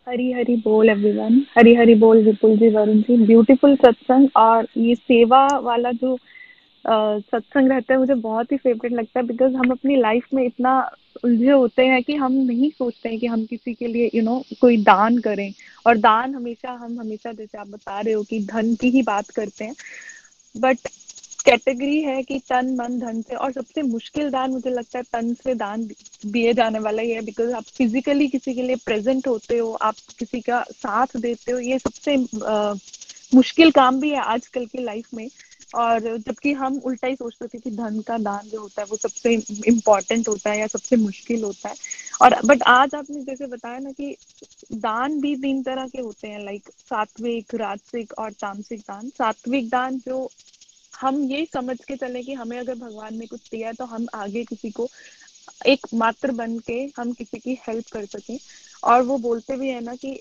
हरी हरी बोल एवरीवन हरी हरी बोल विपुल जी, वरुण जी। ब्यूटीफुल सत्संग और ये सेवा वाला जो सत्संग रहता है मुझे बहुत ही फेवरेट लगता है बिकॉज़ हम अपनी लाइफ में इतना उलझे होते हैं कि हम नहीं सोचते हैं कि हम किसी के लिए यू you नो know, कोई दान करें। और दान हमेशा हम हमेशा जैसे आप बता रहे हो कि धन की ही बात करते हैं। बट कैटेगरी है कि तन मन धन से। और सबसे मुश्किल दान मुझे लगता है तन से दान दिए जाने वाला ही है बिकॉज़ आप फिजिकली किसी के लिए प्रेजेंट होते हो आप किसी का साथ देते हो ये सबसे मुश्किल काम भी है आजकल की लाइफ में। और जबकि हम उल्टा ही सोचते थे कि धन का दान जो होता है वो सबसे इम्पोर्टेंट होता है या सबसे मुश्किल होता है। और बट आज आपने जैसे बताया ना कि दान भी तीन तरह के होते हैं लाइक सात्विक राजसिक और तामसिक दान। सात्विक दान जो हम ये समझ के चले कि हमें अगर भगवान ने कुछ दिया है तो हम आगे किसी को एक मात्र बन के हम किसी की हेल्प कर सकें। और वो बोलते भी है ना कि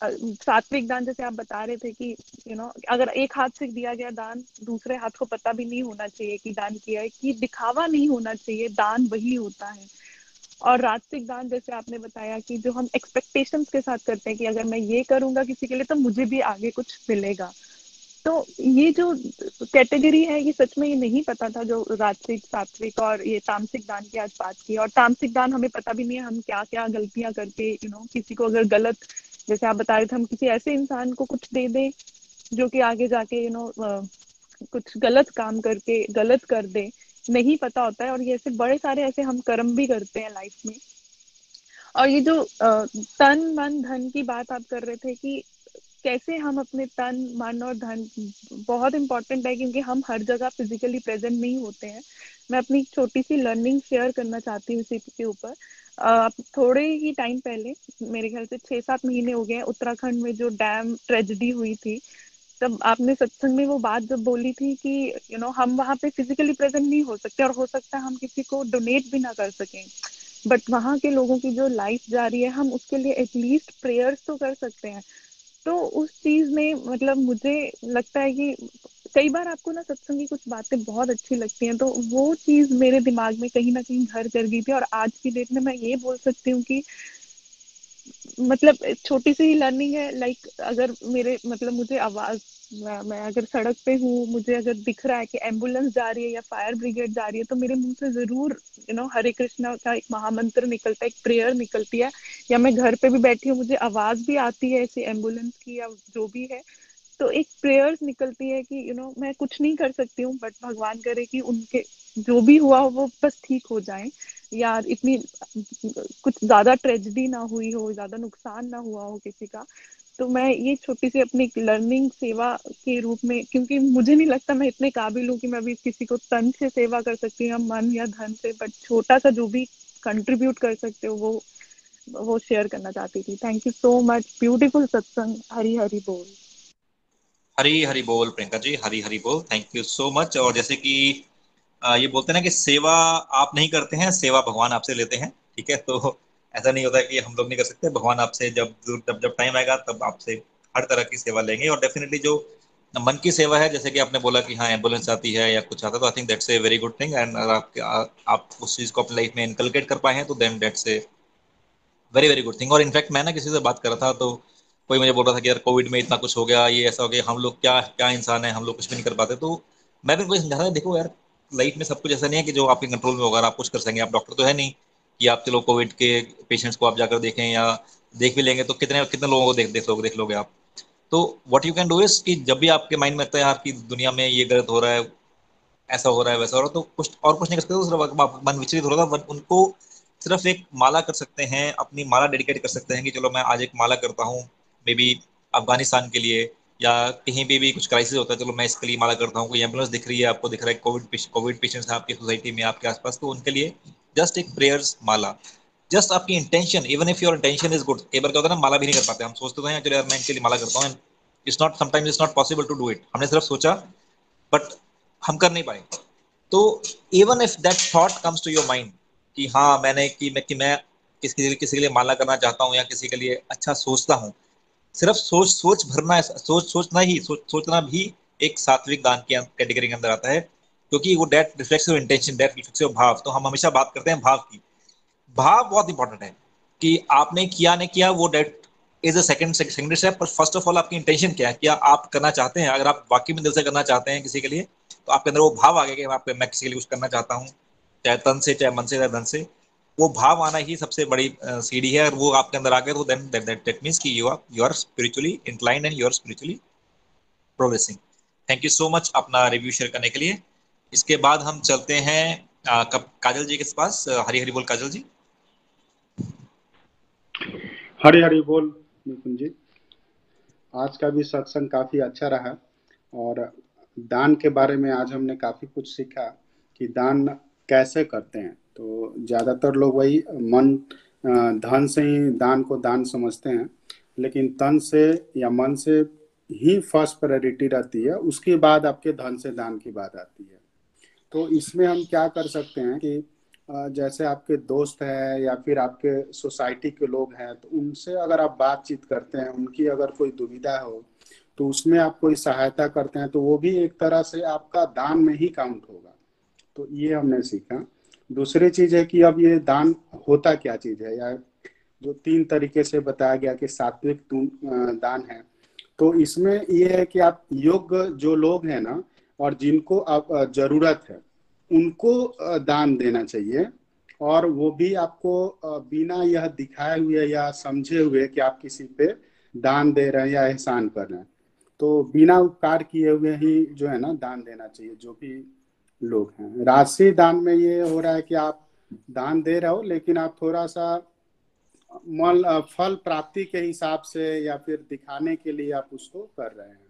सात्विक दान जैसे आप बता रहे थे कि यू you नो know, अगर एक हाथ से दिया गया दान दूसरे हाथ को पता भी नहीं होना चाहिए कि दान किया है कि दिखावा नहीं होना चाहिए दान वही होता है। और राजसिक दान जैसे आपने बताया कि जो हम एक्सपेक्टेशंस के साथ करते हैं कि अगर मैं ये करूँगा किसी के लिए तो मुझे भी आगे कुछ मिलेगा। तो ये जो कैटेगरी है ये सच में ये नहीं पता था जो राजसिक सात्विक और ये तामसिक दान की आज बात की। और तामसिक दान हमें पता भी नहीं है हम क्या क्या गलतियाँ करके यू नो किसी को अगर गलत जैसे आप बता रहे थे, हम किसी ऐसे इंसान को कुछ दे दें जो कि आगे जाके यू नो कुछ गलत काम करके, गलत कर दे। नहीं पता होता है, और ये ऐसे बड़े सारे ऐसे हम कर्म भी करते हैं लाइफ में। और ये जो तन, मन, धन की बात आप कर रहे थे कि कैसे हम अपने तन, मन और धन बहुत इंपॉर्टेंट है, क्योंकि हम हर जगह फिजिकली प्रेजेंट नहीं होते हैं। मैं अपनी छोटी सी लर्निंग शेयर करना चाहती हूँ इसी के ऊपर। थोड़े ही टाइम पहले मेरे ख्याल से छह सात महीने हो गए उत्तराखंड में जो डैम ट्रेजिडी हुई थी तब आपने सत्संग में वो बात जब बोली थी कि यू you नो know, हम वहाँ पे फिजिकली प्रेजेंट नहीं हो सकते और हो सकता है हम किसी को डोनेट भी ना कर सकें। बट वहाँ के लोगों की जो लाइफ जा रही है हम उसके लिए एटलीस्ट प्रेयर्स तो कर सकते हैं। तो उस चीज़ में मतलब मुझे लगता है कि कई बार आपको ना सत्संग की कुछ बातें बहुत अच्छी लगती हैं तो वो चीज़ मेरे दिमाग में कहीं ना कहीं घर कर गई थी और आज की डेट में मैं ये बोल सकती हूँ कि मतलब छोटी सी ही लर्निंग है लाइक अगर मेरे मतलब मुझे आवाज़ मैं, मैं अगर सड़क पे हूँ मुझे अगर दिख रहा है कि एंबुलेंस जा रही है या फायर ब्रिगेड जा रही है तो मेरे मुँह से ज़रूर यू नो हरे कृष्णा का एक महामंत्र निकलता है एक प्रेयर निकलती है या मैं घर पे भी बैठी हूँ मुझे आवाज़ भी आती है ऐसी एंबुलेंस की या जो भी है तो एक प्रेयर्स निकलती है कि यू you नो know, मैं कुछ नहीं कर सकती हूँ बट भगवान करे कि उनके जो भी हुआ हो वो बस ठीक हो जाए। या इतनी कुछ ज़्यादा ट्रेजिडी ना हुई हो ज़्यादा नुकसान ना हुआ हो किसी का। तो मैं ये छोटी सी अपनी लर्निंग सेवा के रूप में क्योंकि मुझे नहीं लगता मैं इतने काबिल हूँ कि मैं अभी किसी को तन से सेवा कर सकती हूँ या मन या धन से बट छोटा सा जो भी कंट्रीब्यूट कर सकते हो वो वो शेयर करना चाहती थी। Thank you so much beautiful सत्संग हरी हरी बोल। हरी हरी बोल, प्रियंका जी, हरी हरी बोल थैंक यू सो मच और जैसे कि ये बोलते हैं ना कि सेवा आप नहीं करते हैं, सेवा भगवान आपसे लेते हैं, ठीक है? तो ऐसा नहीं होता कि हम लोग नहीं कर सकते, भगवान आपसे जब जब जब टाइम आएगा, तब आपसे हर तरह की सेवा लेंगे। और डेफिनेटली जो मन की सेवा है, जैसे कि आपने बोला कि हाँ एंबुलेंस आती है या कुछ आता है तो I think that's a very good thing and अगर आप आप उस चीज़ को अपनी लाइफ में इनकलकेट कर पाए हैं तो then that's a very very good thing और इनफैक्ट मैं ना किसी से बात कर रहा था तो कोई मुझे बोल रहा था कि यार कोविड में इतना कुछ हो गया, ये ऐसा हो गया, हम लोग क्या क्या इंसान है, हम लोग कुछ भी नहीं कर पाते। तो मैं भी कोई समझा था देखो यार लाइफ में सब कुछ ऐसा नहीं है कि जो आपके कंट्रोल में होगा आप कुछ कर सकेंगे। आप डॉक्टर तो है नहीं कि आप चलो कोविड के पेशेंट्स को आप जाकर देखें या देख भी लेंगे तो कितने कितने लोगों को देख देख लोगे देख लोगे आप? तो what you can do is कि जब भी आपके माइंड में लगता है यार कि दुनिया में ये गलत हो रहा है, ऐसा हो रहा है, वैसा हो रहा है तो कुछ और कुछ नहीं कर सकते सिर्फ़ मन विचलित हो रहा था उनको सिर्फ़ एक माला कर सकते हैं, अपनी माला डेडिकेट कर सकते हैं कि चलो मैं आज एक माला करता हूँ मे बी अफ़गानिस्तान के लिए या कहीं भी भी कुछ क्राइसिस होता है, चलो मैं इसके लिए माला करता हूँ, कोई एंबुलेंस दिख रही है, आपको दिख रहा है कोविड कोविड पेशेंट्स हैं आपकी सोसाइटी में, आपके आसपास तो उनके लिए जस्ट एक प्रेयर्स माला। जस्ट आपकी intention even if your intention is good कई बार क्या होता है ना, माला भी नहीं कर पाते। हम सोचते तो हैं, चलो यार मैं इनके लिए माला करता हूँ it's not sometimes it's not possible to do it हमने सिर्फ़ सोचा बट हम कर नहीं पाए। तो even if that thought comes to your mind कि हाँ मैंने कि मैं कि मैं किसी के लिए किसी के लिए माला करना चाहता हूँ या किसी के लिए अच्छा सोचता हूँ सिर्फ़ सोच सोच भरना, सोच, सोचना ही, सोच, सोचना भी एक सात्विक दान के कैटेगरी के अंदर आता है, क्योंकि वो that reflects intention that reflects भाव। तो हम हमेशा बात करते हैं भाव की। भाव बहुत इंपॉर्टेंट है कि आपने किया, नहीं किया, वो that is a second secondary step पर फ़र्स्ट ऑफ़ ऑल आपकी इंटेंशन क्या है? क्या आप करना चाहते हैं? अगर आप वाकई में दिल से करना चाहते हैं किसी के लिए तो आपके अंदर वो भाव आ गया कि मैं किसी के लिए कुछ करना चाहता हूँ, चाहे तन से, चाहे मन से, चाहे धन से। वो भाव आना ही सबसे बड़ी सीढ़ी है और वो आपके अंदर आ गए तो देन दैट मींस कि you are you are spiritually inclined and you are spiritually progressing thank you so much अपना रिव्यू शेयर करने के लिए। इसके बाद हम चलते हैं आ, काजल जी के पास हरी हरी बोल काजल जी। हरी हरी बोल निकुंज जी। आज का भी सत्संग काफ़ी अच्छा रहा और दान के बारे में आज हमने काफ़ी कुछ सीखा कि दान कैसे करते हैं। तो ज़्यादातर लोग वही मन धन से ही दान को दान समझते हैं। लेकिन तन से या मन से ही फ़र्स्ट प्रायोरिटी रहती है, उसके बाद आपके धन से दान की बात आती है। तो इसमें हम क्या कर सकते हैं कि जैसे आपके दोस्त हैं या फिर आपके सोसाइटी के लोग हैं तो उनसे अगर आप बातचीत करते हैं, उनकी अगर कोई दुविधा हो तो उसमें आप कोई सहायता करते हैं तो वो भी एक तरह से आपका दान में ही काउंट होगा। तो ये हमने सीखा। दूसरी चीज़ है कि अब ये दान होता क्या चीज़ है? या जो तीन तरीके से बताया गया कि सात्विक दान है। तो इसमें ये है कि आप योग्य जो लोग हैं ना, और जिनको आप ज़रूरत है, उनको दान देना चाहिए। और वो भी आपको बिना यह दिखाए हुए या समझे हुए कि आप किसी पे दान दे रहे हैं या एहसान कर रहे हैं। तो बिना उपकार किए हुए ही जो है ना, दान देना चाहिए, जो भी लोग हैं। राशि दान में ये हो रहा है कि आप दान दे रहे हो, लेकिन आप थोड़ा सा मल फल प्राप्ति के हिसाब से या फिर दिखाने के लिए आप उसको कर रहे हैं।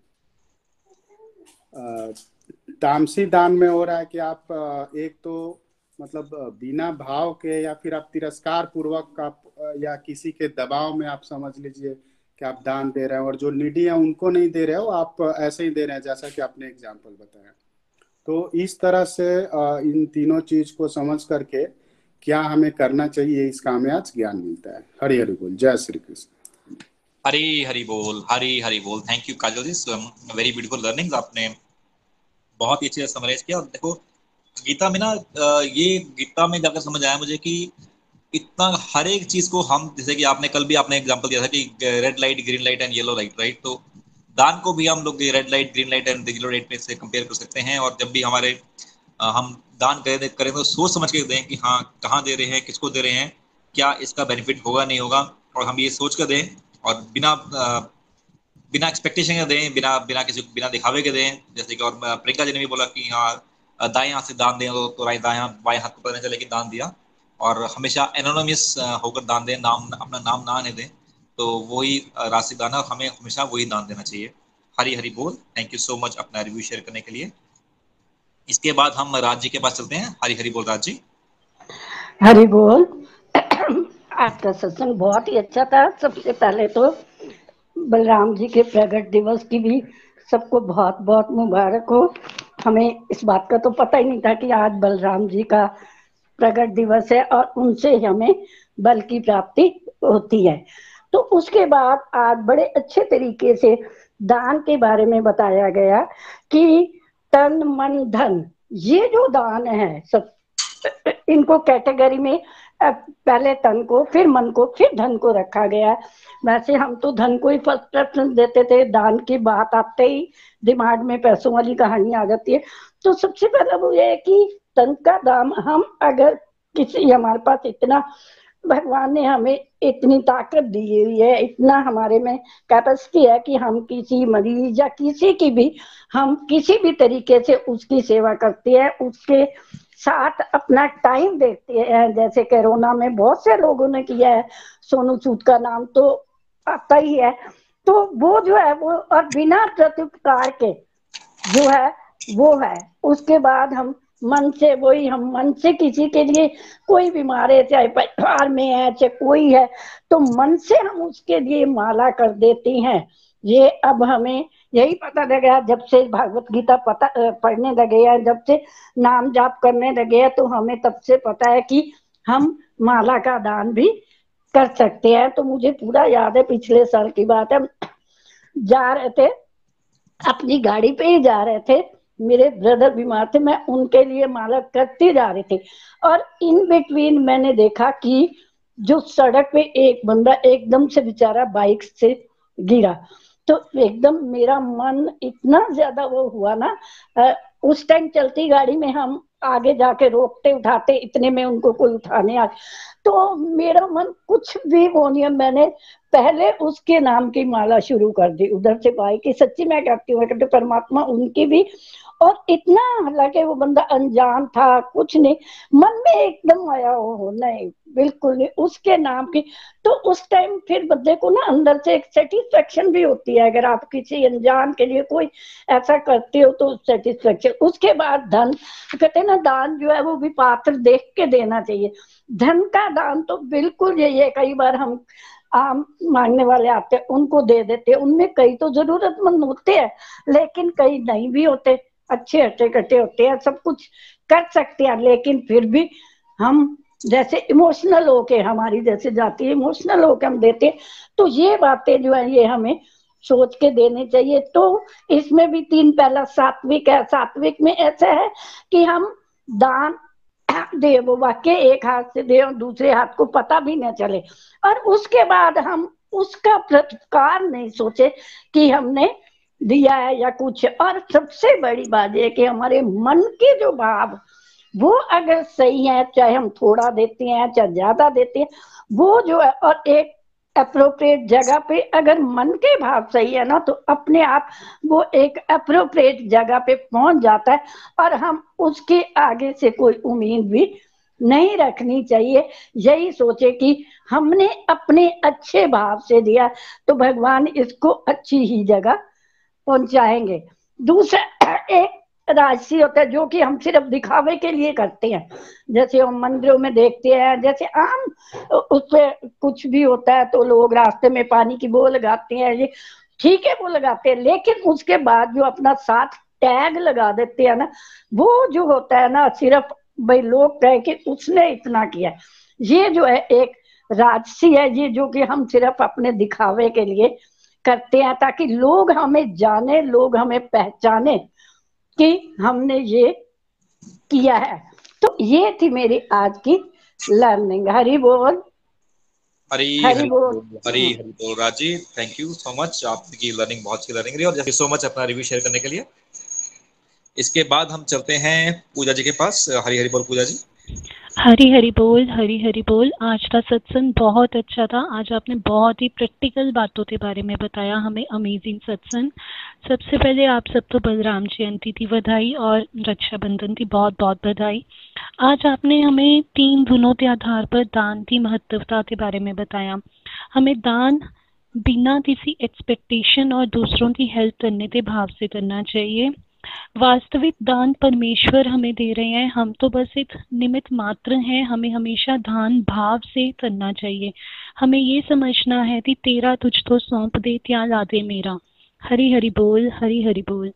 तामसी दान में हो रहा है कि आप एक तो मतलब बिना भाव के या फिर आप तिरस्कार पूर्वक आप या किसी के दबाव में आप समझ लीजिए कि आप दान दे रहे हैं और जो निडी है उनको नहीं दे रहे हो, आप ऐसे ही दे रहे हैं, जैसा कि आपने एग्ज़ाम्पल बताया। तो इस तरह से इन तीनों चीज़ को समझ करके क्या हमें करना चाहिए इसका हमें आज ज्ञान मिलता है। हरी हरि बोल। जय श्री कृष्ण। हरी हरी बोल, हरी हरी बोल। Thank you Kajal ji. Very beautiful learning आपने बहुत ही अच्छे से समराइज किया। और देखो, गीता में ना ये गीता में जाकर समझ आया मुझे कि इतना हर एक चीज़ को हम, जैसे कि आपने, कल भी आपने एग्जांपल दिया था कि red light green light and yellow light right तो दान को भी हम लोग red light green light and yellow light में से कंपेयर कर सकते हैं और जब भी हमारे हम दान करें करें तो सोच समझ के दें कि हाँ कहाँ दे रहे हैं किसको दे रहे हैं क्या इसका बेनिफिट होगा नहीं होगा और हम ये सोच कर दें और बिना बिना एक्सपेक्टेशन के दें बिना बिना किसी बिना दिखावे के दें जैसे कि और प्रियंका जी ने भी बोला कि हाँ दाएँ हाथ से दान दें तो, तो दाएँ बाएँ हाथ को पता नहीं चले कि दान दिया और हमेशा एनोनोमियस होकर दान दें नाम अपना नाम ना आने दें तो वही राशि दान है हमें हमेशा वही दान देना चाहिए। हरी हरी बोल। थैंक यू सो मच अपना रिव्यू शेयर करने के लिए। इसके बाद हम राज जी के पास चलते हैं। हरी हरी बोल राज जी हरी बोल। आपका सत्संग बहुत ही अच्छा था। सबसे पहले तो बलराम जी के प्रगट दिवस की भी सबको बहुत बहुत मुबारक हो। हमें इस बात का तो पता ही नहीं था कि आज बलराम जी का प्रगट दिवस है और उनसे हमें बल की प्राप्ति होती है। तो उसके बाद आज बड़े अच्छे तरीके से दान के बारे में बताया गया कि तन, मन, धन, ये जो दान है सब, इनको कैटेगरी में पहले तन को, फिर मन को, फिर धन को रखा गया। वैसे हम तो धन को ही फ़र्स्ट प्रेफरेंस देते थे। दान की बात आते ही दिमाग में पैसों वाली कहानी आ जाती है। तो सबसे पहला वो ये है कि तन का दाम हम अगर किसी, हमारे पास इतना भगवान ने हमें इतनी ताकत दी हुई है, इतना हमारे में कैपेसिटी है कि हम किसी मरीज़ या किसी की भी, हम किसी भी तरीके से उसकी सेवा करते हैं, उसके साथ अपना टाइम देते हैं। जैसे कोरोना में बहुत से लोगों ने किया है, सोनू सूद का नाम तो आता ही है। तो वो जो है, वो और बिना प्रत्युपकार के जो है, वो है। उसके बाद हम मन से, वही हम मन से किसी के लिए कोई बीमार है, चाहे परिवार में है, चाहे कोई है तो मन से हम उसके लिए माला कर देते हैं। ये अब हमें यही पता लगा, जब से भागवत गीता पता पढ़ने लगे हैं जब से नाम जाप करने लगे हैं तो हमें तब से पता है कि हम माला का दान भी कर सकते हैं। तो मुझे पूरा याद है, पिछले साल की बात है जा रहे थे, अपनी गाड़ी पे ही जा रहे थे मेरे ब्रदर बीमार थे, मैं उनके लिए माला करती जा रही थी। और इन बिटवीन मैंने देखा कि जो सड़क पे एक बंदा एकदम से बेचारा बाइक से गिरा। तो एकदम मेरा मन इतना ज़्यादा वो हुआ ना उस टाइम चलती गाड़ी में हम आगे जाके रोकते उठाते, इतने में उनको कोई उठाने आ तो मेरा मन कुछ भी वो नहीं मैंने पहले उसके नाम की माला शुरू कर दी, उधर से भाई की सच्ची मैं कहती हूँ, कहती परमात्मा उनकी भी। और इतना, हालाँकि वो बंदा अनजान था, कुछ नहीं, मन में एकदम आया हो नहीं, बिल्कुल नहीं, उसके नाम की। तो उस टाइम फिर बंदे को ना अंदर से एक सेटिस्फेक्शन भी होती है, अगर आप किसी अनजान के लिए कोई ऐसा करते हो तो सेटिस्फेक्शन उसके बाद धन, कहते ना, दान जो है वो भी पात्र देख के देना चाहिए। धन का दान तो बिल्कुल यही है, कई बार हम आम मांगने वाले आते उनको दे देते उनमें कई तो जरूरतमंद होते हैं, लेकिन कई नहीं भी होते। अच्छे अच्छे कटे होते हैं, सब कुछ कर सकते हैं। लेकिन फिर भी हम जैसे इमोशनल होके हमारी जैसे जाती है इमोशनल होके हम देते तो ये बातें जो है, ये हमें सोच के देने चाहिए। तो इसमें भी तीन पहला सात्विक है। सात्विक में ऐसा है कि हम दान दे वो वाक्य एक हाथ से दे और दूसरे हाथ को पता भी ना चले। और उसके बाद हम उसका प्रतिकार नहीं सोचे कि हमने दिया है या कुछ। और सबसे बड़ी बात यह कि हमारे मन के जो भाव, वो अगर सही है, चाहे हम थोड़ा देते हैं, चाहे ज़्यादा देते हैं, वो जो है, और एक अप्रोप्रिएट जगह पे अगर मन के भाव सही है ना तो अपने आप वो एक अप्रोप्रिएट जगह पे पहुँच जाता है और हम उसके आगे से कोई उम्मीद भी नहीं रखनी चाहिए। यही सोचे कि हमने अपने अच्छे भाव से दिया तो भगवान इसको अच्छी ही जगह पहुंचाएँगे। दूसरा, एक राजसी होता है, जो कि हम सिर्फ़ दिखावे के लिए करते हैं। जैसे हम मंदिरों में देखते हैं, जैसे आम, उस पर कुछ भी होता है तो लोग रास्ते में पानी की वो लगाते हैं, ये ठीक है, वो लगाते हैं। लेकिन उसके बाद जो अपना साथ टैग लगा देते हैं ना, वो जो होता है ना, सिर्फ़ भाई लोग कहे कि उसने इतना किया। ये जो है, एक राजसी है, ये जो कि हम सिर्फ़ अपने दिखावे के लिए करते हैं, ताकि लोग हमें जाने, लोग हमें पहचाने। कि हमने ये किया है। तो ये थी मेरी आज की लर्निंग हरी बोल। हरी हरी बोल। हरी हरी बोल Raji. Thank you so much आपकी लर्निंग बहुत अच्छी लर्निंग रही और थैंक सो मच अपना रिव्यू शेयर करने के लिए। इसके बाद हम चलते हैं पूजा जी के पास। हरी हरी बोल पूजा जी। हरी हरी बोल हरी हरी बोल। आज का सत्संग बहुत अच्छा था। आज आपने बहुत ही प्रैक्टिकल बातों के बारे में बताया, हमें अमेजिंग सत्संग। सबसे पहले आप सब तो बलराम जयंती थी बधाई और रक्षाबंधन की बहुत बहुत बधाई। आज आपने हमें तीन धुनों के आधार पर दान की महत्वता के बारे में बताया। हमें दान बिना किसी एक्सपेक्टेशन और दूसरों की हेल्प करने के भाव से करना चाहिए। वास्तविक दान परमेश्वर हमें दे रहे हैं। हम तो बस एक निमित मात्र हैं। हमें हमेशा दान भाव से करना चाहिए। हमें ये समझना है कि तेरा तुझ तो सौंप दे त्या ला दे मेरा। हरी हरी बोल हरी हरी बोल।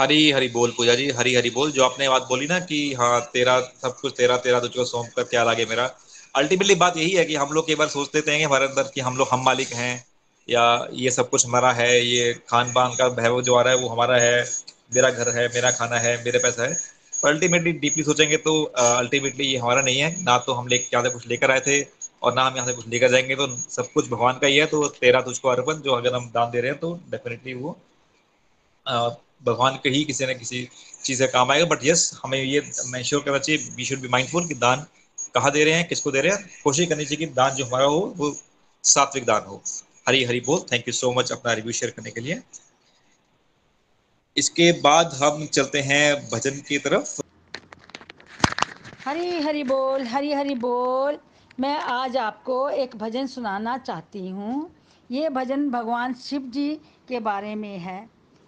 हरी हरी बोल पूजा जी हरी हरी बोल। जो आपने बात बोली ना कि हाँ तेरा सब कुछ, तेरा तेरा तुझको सौंप कर, क्या लागे मेरा। अल्टीमेटली बात यही है कि हम लोग कई बार सोचते थे हमारे अंदर कि हम लोग हम मालिक हैं या ये सब कुछ हमारा है, ये खान पान का भय जो आ रहा है वो हमारा है। मेरा घर है, मेरा खाना है, मेरे पैसा है। पर अल्टीमेटली डीपली सोचेंगे तो अल्टीमेटली ये हमारा नहीं है। ना तो हम ले यहाँ से कुछ लेकर आए थे और ना हम यहाँ से कुछ लेकर जाएँगे। तो सब कुछ भगवान का ही है तो तेरा तुझको अर्पण, जो अगर हम दान दे रहे हैं तो डेफिनेटली वो भगवान के ही किसी न किसी चीज़ का काम आएगा। बट यस हमें ये मैं श्योर करना चाहिए वी शुड बी माइंडफुल कि दान कहाँ दे रहे हैं, किसको दे रहे हैं। कोशिश करनी चाहिए कि दान जो हमारा हो, वो सात्विक दान हो। हरी हरी बोल। थैंक यू सो मच अपना रिव्यू शेयर करने के लिए। इसके बाद हम चलते हैं भजन की तरफ़। हरी हरी बोल, हरी हरी बोल। मैं आज आपको एक भजन सुनाना चाहती हूँ। ये भजन भगवान शिव जी के बारे में है।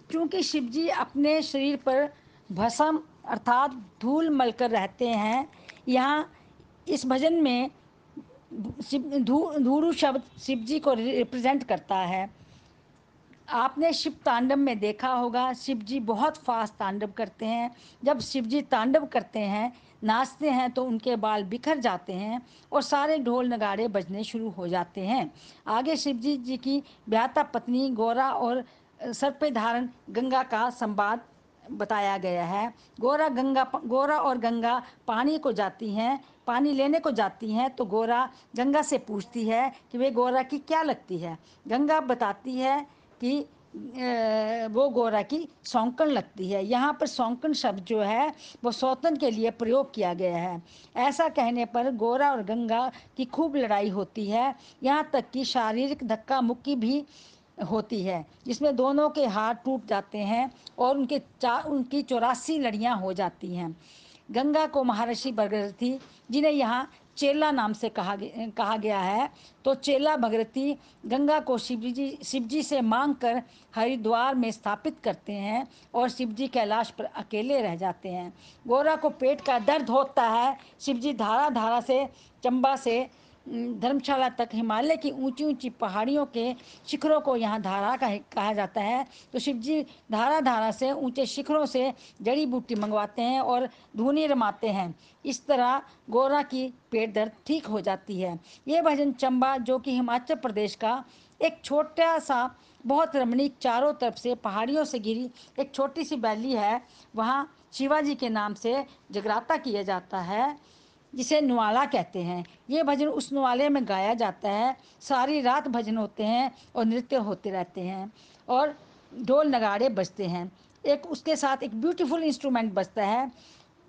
क्योंकि शिव जी अपने शरीर पर भस्म अर्थात धूल मलकर रहते हैं। यहाँ इस भजन में शिव, धू शब्द शिव जी को रिप्रेजेंट करता है। आपने शिव तांडव में देखा होगा शिव जी बहुत फास्ट तांडव करते हैं। जब शिव जी तांडव करते हैं, नाचते हैं तो उनके बाल बिखर जाते हैं और सारे ढोल नगाड़े बजने शुरू हो जाते हैं। आगे शिव जी जी की ब्याता पत्नी गौरा और सर पे धारण गंगा का संवाद बताया गया है। गोरा गंगा गोरा और गंगा पानी को जाती हैं, पानी लेने को जाती हैं तो गोरा गंगा से पूछती है कि वे गोरा की क्या लगती है? गंगा बताती है कि वो गोरा की सौंकन लगती है। यहाँ पर सौंकन शब्द जो है, वो सौतन के लिए प्रयोग किया गया है। ऐसा कहने पर गोरा और गंगा की खूब लड़ाई होती है। यहाँ तक कि शारीरिक धक्का मुक्की भी होती है, जिसमें दोनों के हाथ टूट जाते हैं और उनके चार उनकी चौरासी लड़ियाँ हो जाती हैं। गंगा को महर्षि भगीरथी जिन्हें यहाँ चेला नाम से कहा कहा गया है। तो चेला भगरती गंगा को शिव जी शिव जी से मांग कर हरिद्वार में स्थापित करते हैं और शिव जी कैलाश पर अकेले रह जाते हैं। गोरा को पेट का दर्द होता है। शिव जी धारा धारा से, चंबा से धर्मशाला तक हिमालय की ऊँची ऊँची पहाड़ियों के शिखरों को यहाँ धारा का कहा जाता है। तो शिव जी धारा धारा से ऊँचे शिखरों से जड़ी बूटी मंगवाते हैं और धुनी रमाते हैं। इस तरह गोरा की पेट दर्द ठीक हो जाती है। ये भजन चंबा, जो कि हिमाचल प्रदेश का एक छोटा सा बहुत रमणीक चारों तरफ़ से पहाड़ियों से घिरी एक छोटी सी वैली है। वहाँ शिवाजी के नाम से जगराता किया जाता है। जिसे नुआला कहते हैं। ये भजन उस नुआले में गाया जाता है। सारी रात भजन होते हैं और नृत्य होते रहते हैं और ढोल नगाड़े बजते हैं। एक उसके साथ एक ब्यूटीफुल इंस्ट्रूमेंट बजता है।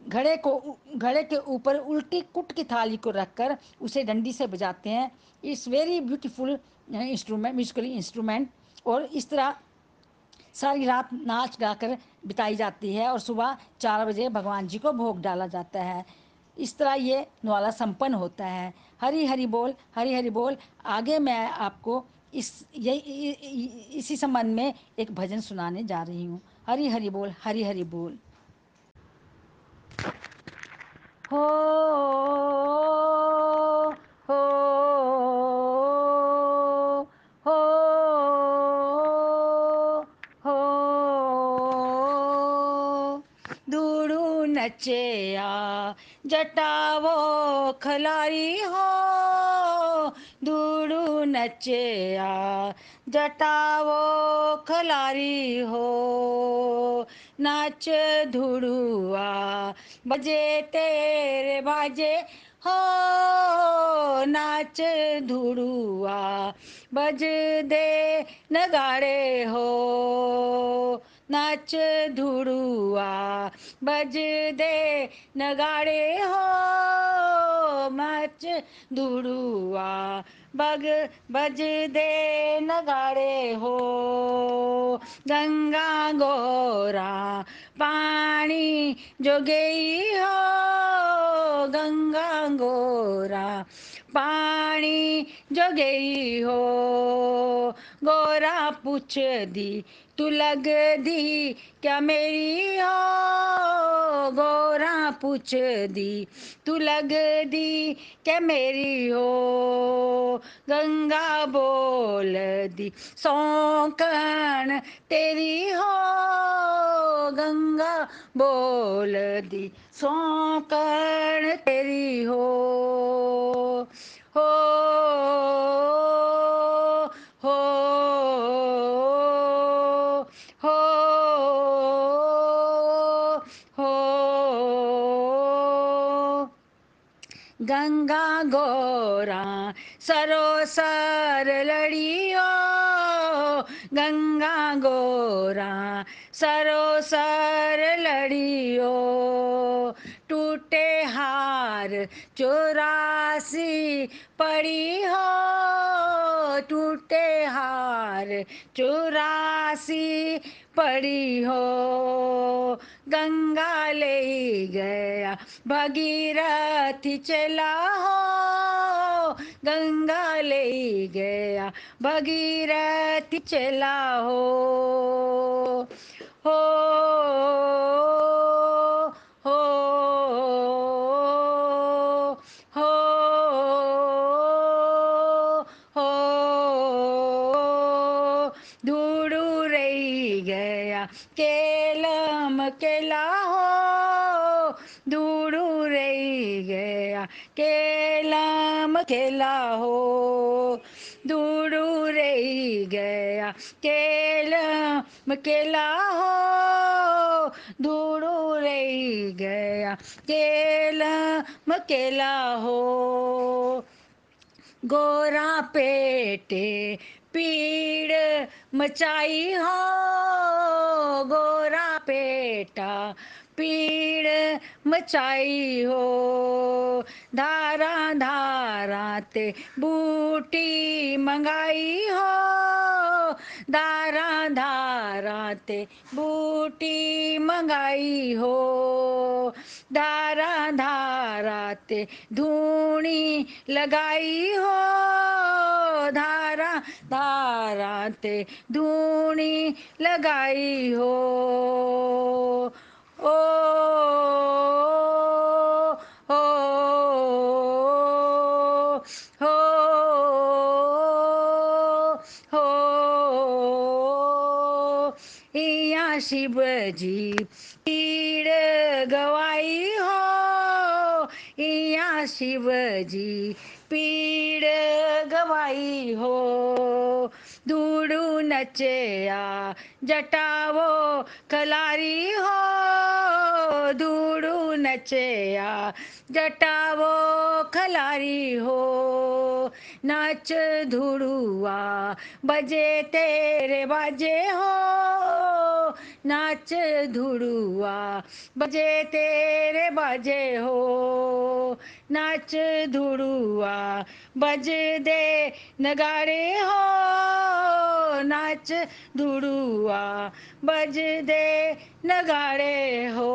घड़े को घड़े के ऊपर उल्टी कुट की थाली को रखकर उसे डंडी से बजाते हैं। It's very beautiful instrument musical instrument और इस तरह सारी रात नाच गाकर बिताई जाती है और सुबह चार बजे भगवान जी को भोग डाला जाता है। इस तरह ये न्वाला संपन्न होता है। हरी हरी बोल, हरी हरी बोल। आगे मैं आपको इस यही इसी संबंध में एक भजन सुनाने जा रही हूँ। हरी हरी बोल, हरी हरी बोल। हो हो हो हो। दूड़ू नचया जटावो खलारी हो दूड़ू नचया। जटावो खलारी हो, नाच धुड़ुआ। बजे तेरे बाजे हो, नाच धुड़ुआ। बज दे नगाड़े हो। नाच धुड़ुआ, बज दे नगाड़े हो नाच धुड़ुआ, बग बज दे नगाड़े हो। गंगा गोरा पानी जो गई हो, गंगा गोरा पानी जो गई हो। गोरा पूछ दी तू लग दी, क्या मेरी हो? गोरा पूछ दी। तू लग दी, क्या मेरी हो? गंगा बोल दी सौकन तेरी हो। गंगा बोल दी सौकन तेरी हो। हो सरोसर लड़ियो, गंगा गोरा सरोसर लड़ियो। टूटे हार चौरासी पड़ी हो, टूटे हार चौरासी पड़ी हो। गंगा ले गया, भगीरथ चला हो। गंगा ले गया, भगीरथ चला हो। हो हो। हो केला हो धूड़ू रही गया केला हो धूड़ू रही गया केला हो गोरा पेटे पीड़ मचाई हो, गोरा पेटा पीड़ मचाई हो। धारा धारा ते बूटी मंगाई हो। धारा धारा ते बूटी मंगाई हो। धारा धारा ते धूणी लगाई हो। धारा धारा ते धूणी लगाई हो। ओ शिव जी पीड़ गवाई हो। या शिव जी पीड़ गवाई हो। दूड़ू नचया जटावो कलारी हो, धूड़ू नचया। जटावो खलारी हो, नाच धुड़ुआ, बजे तेरे बाजे हो, नाच धुड़ुआ, बजे तेरे बाजे हो, नाच धुड़ुआ, बज दे नगाड़े हो, नाच धुड़ुआ। बज दे नगाड़े हो।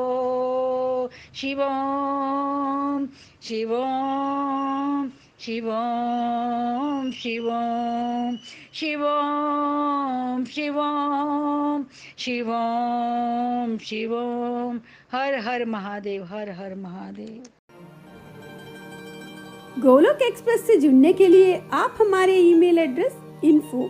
शिवोम शिवोम शिवोम शिवोम शिवोम शिवोम शिवोम शिवोम। हर हर महादेव, हर हर महादेव। गोलोक एक्सप्रेस से जुड़ने के लिए आप हमारे email address info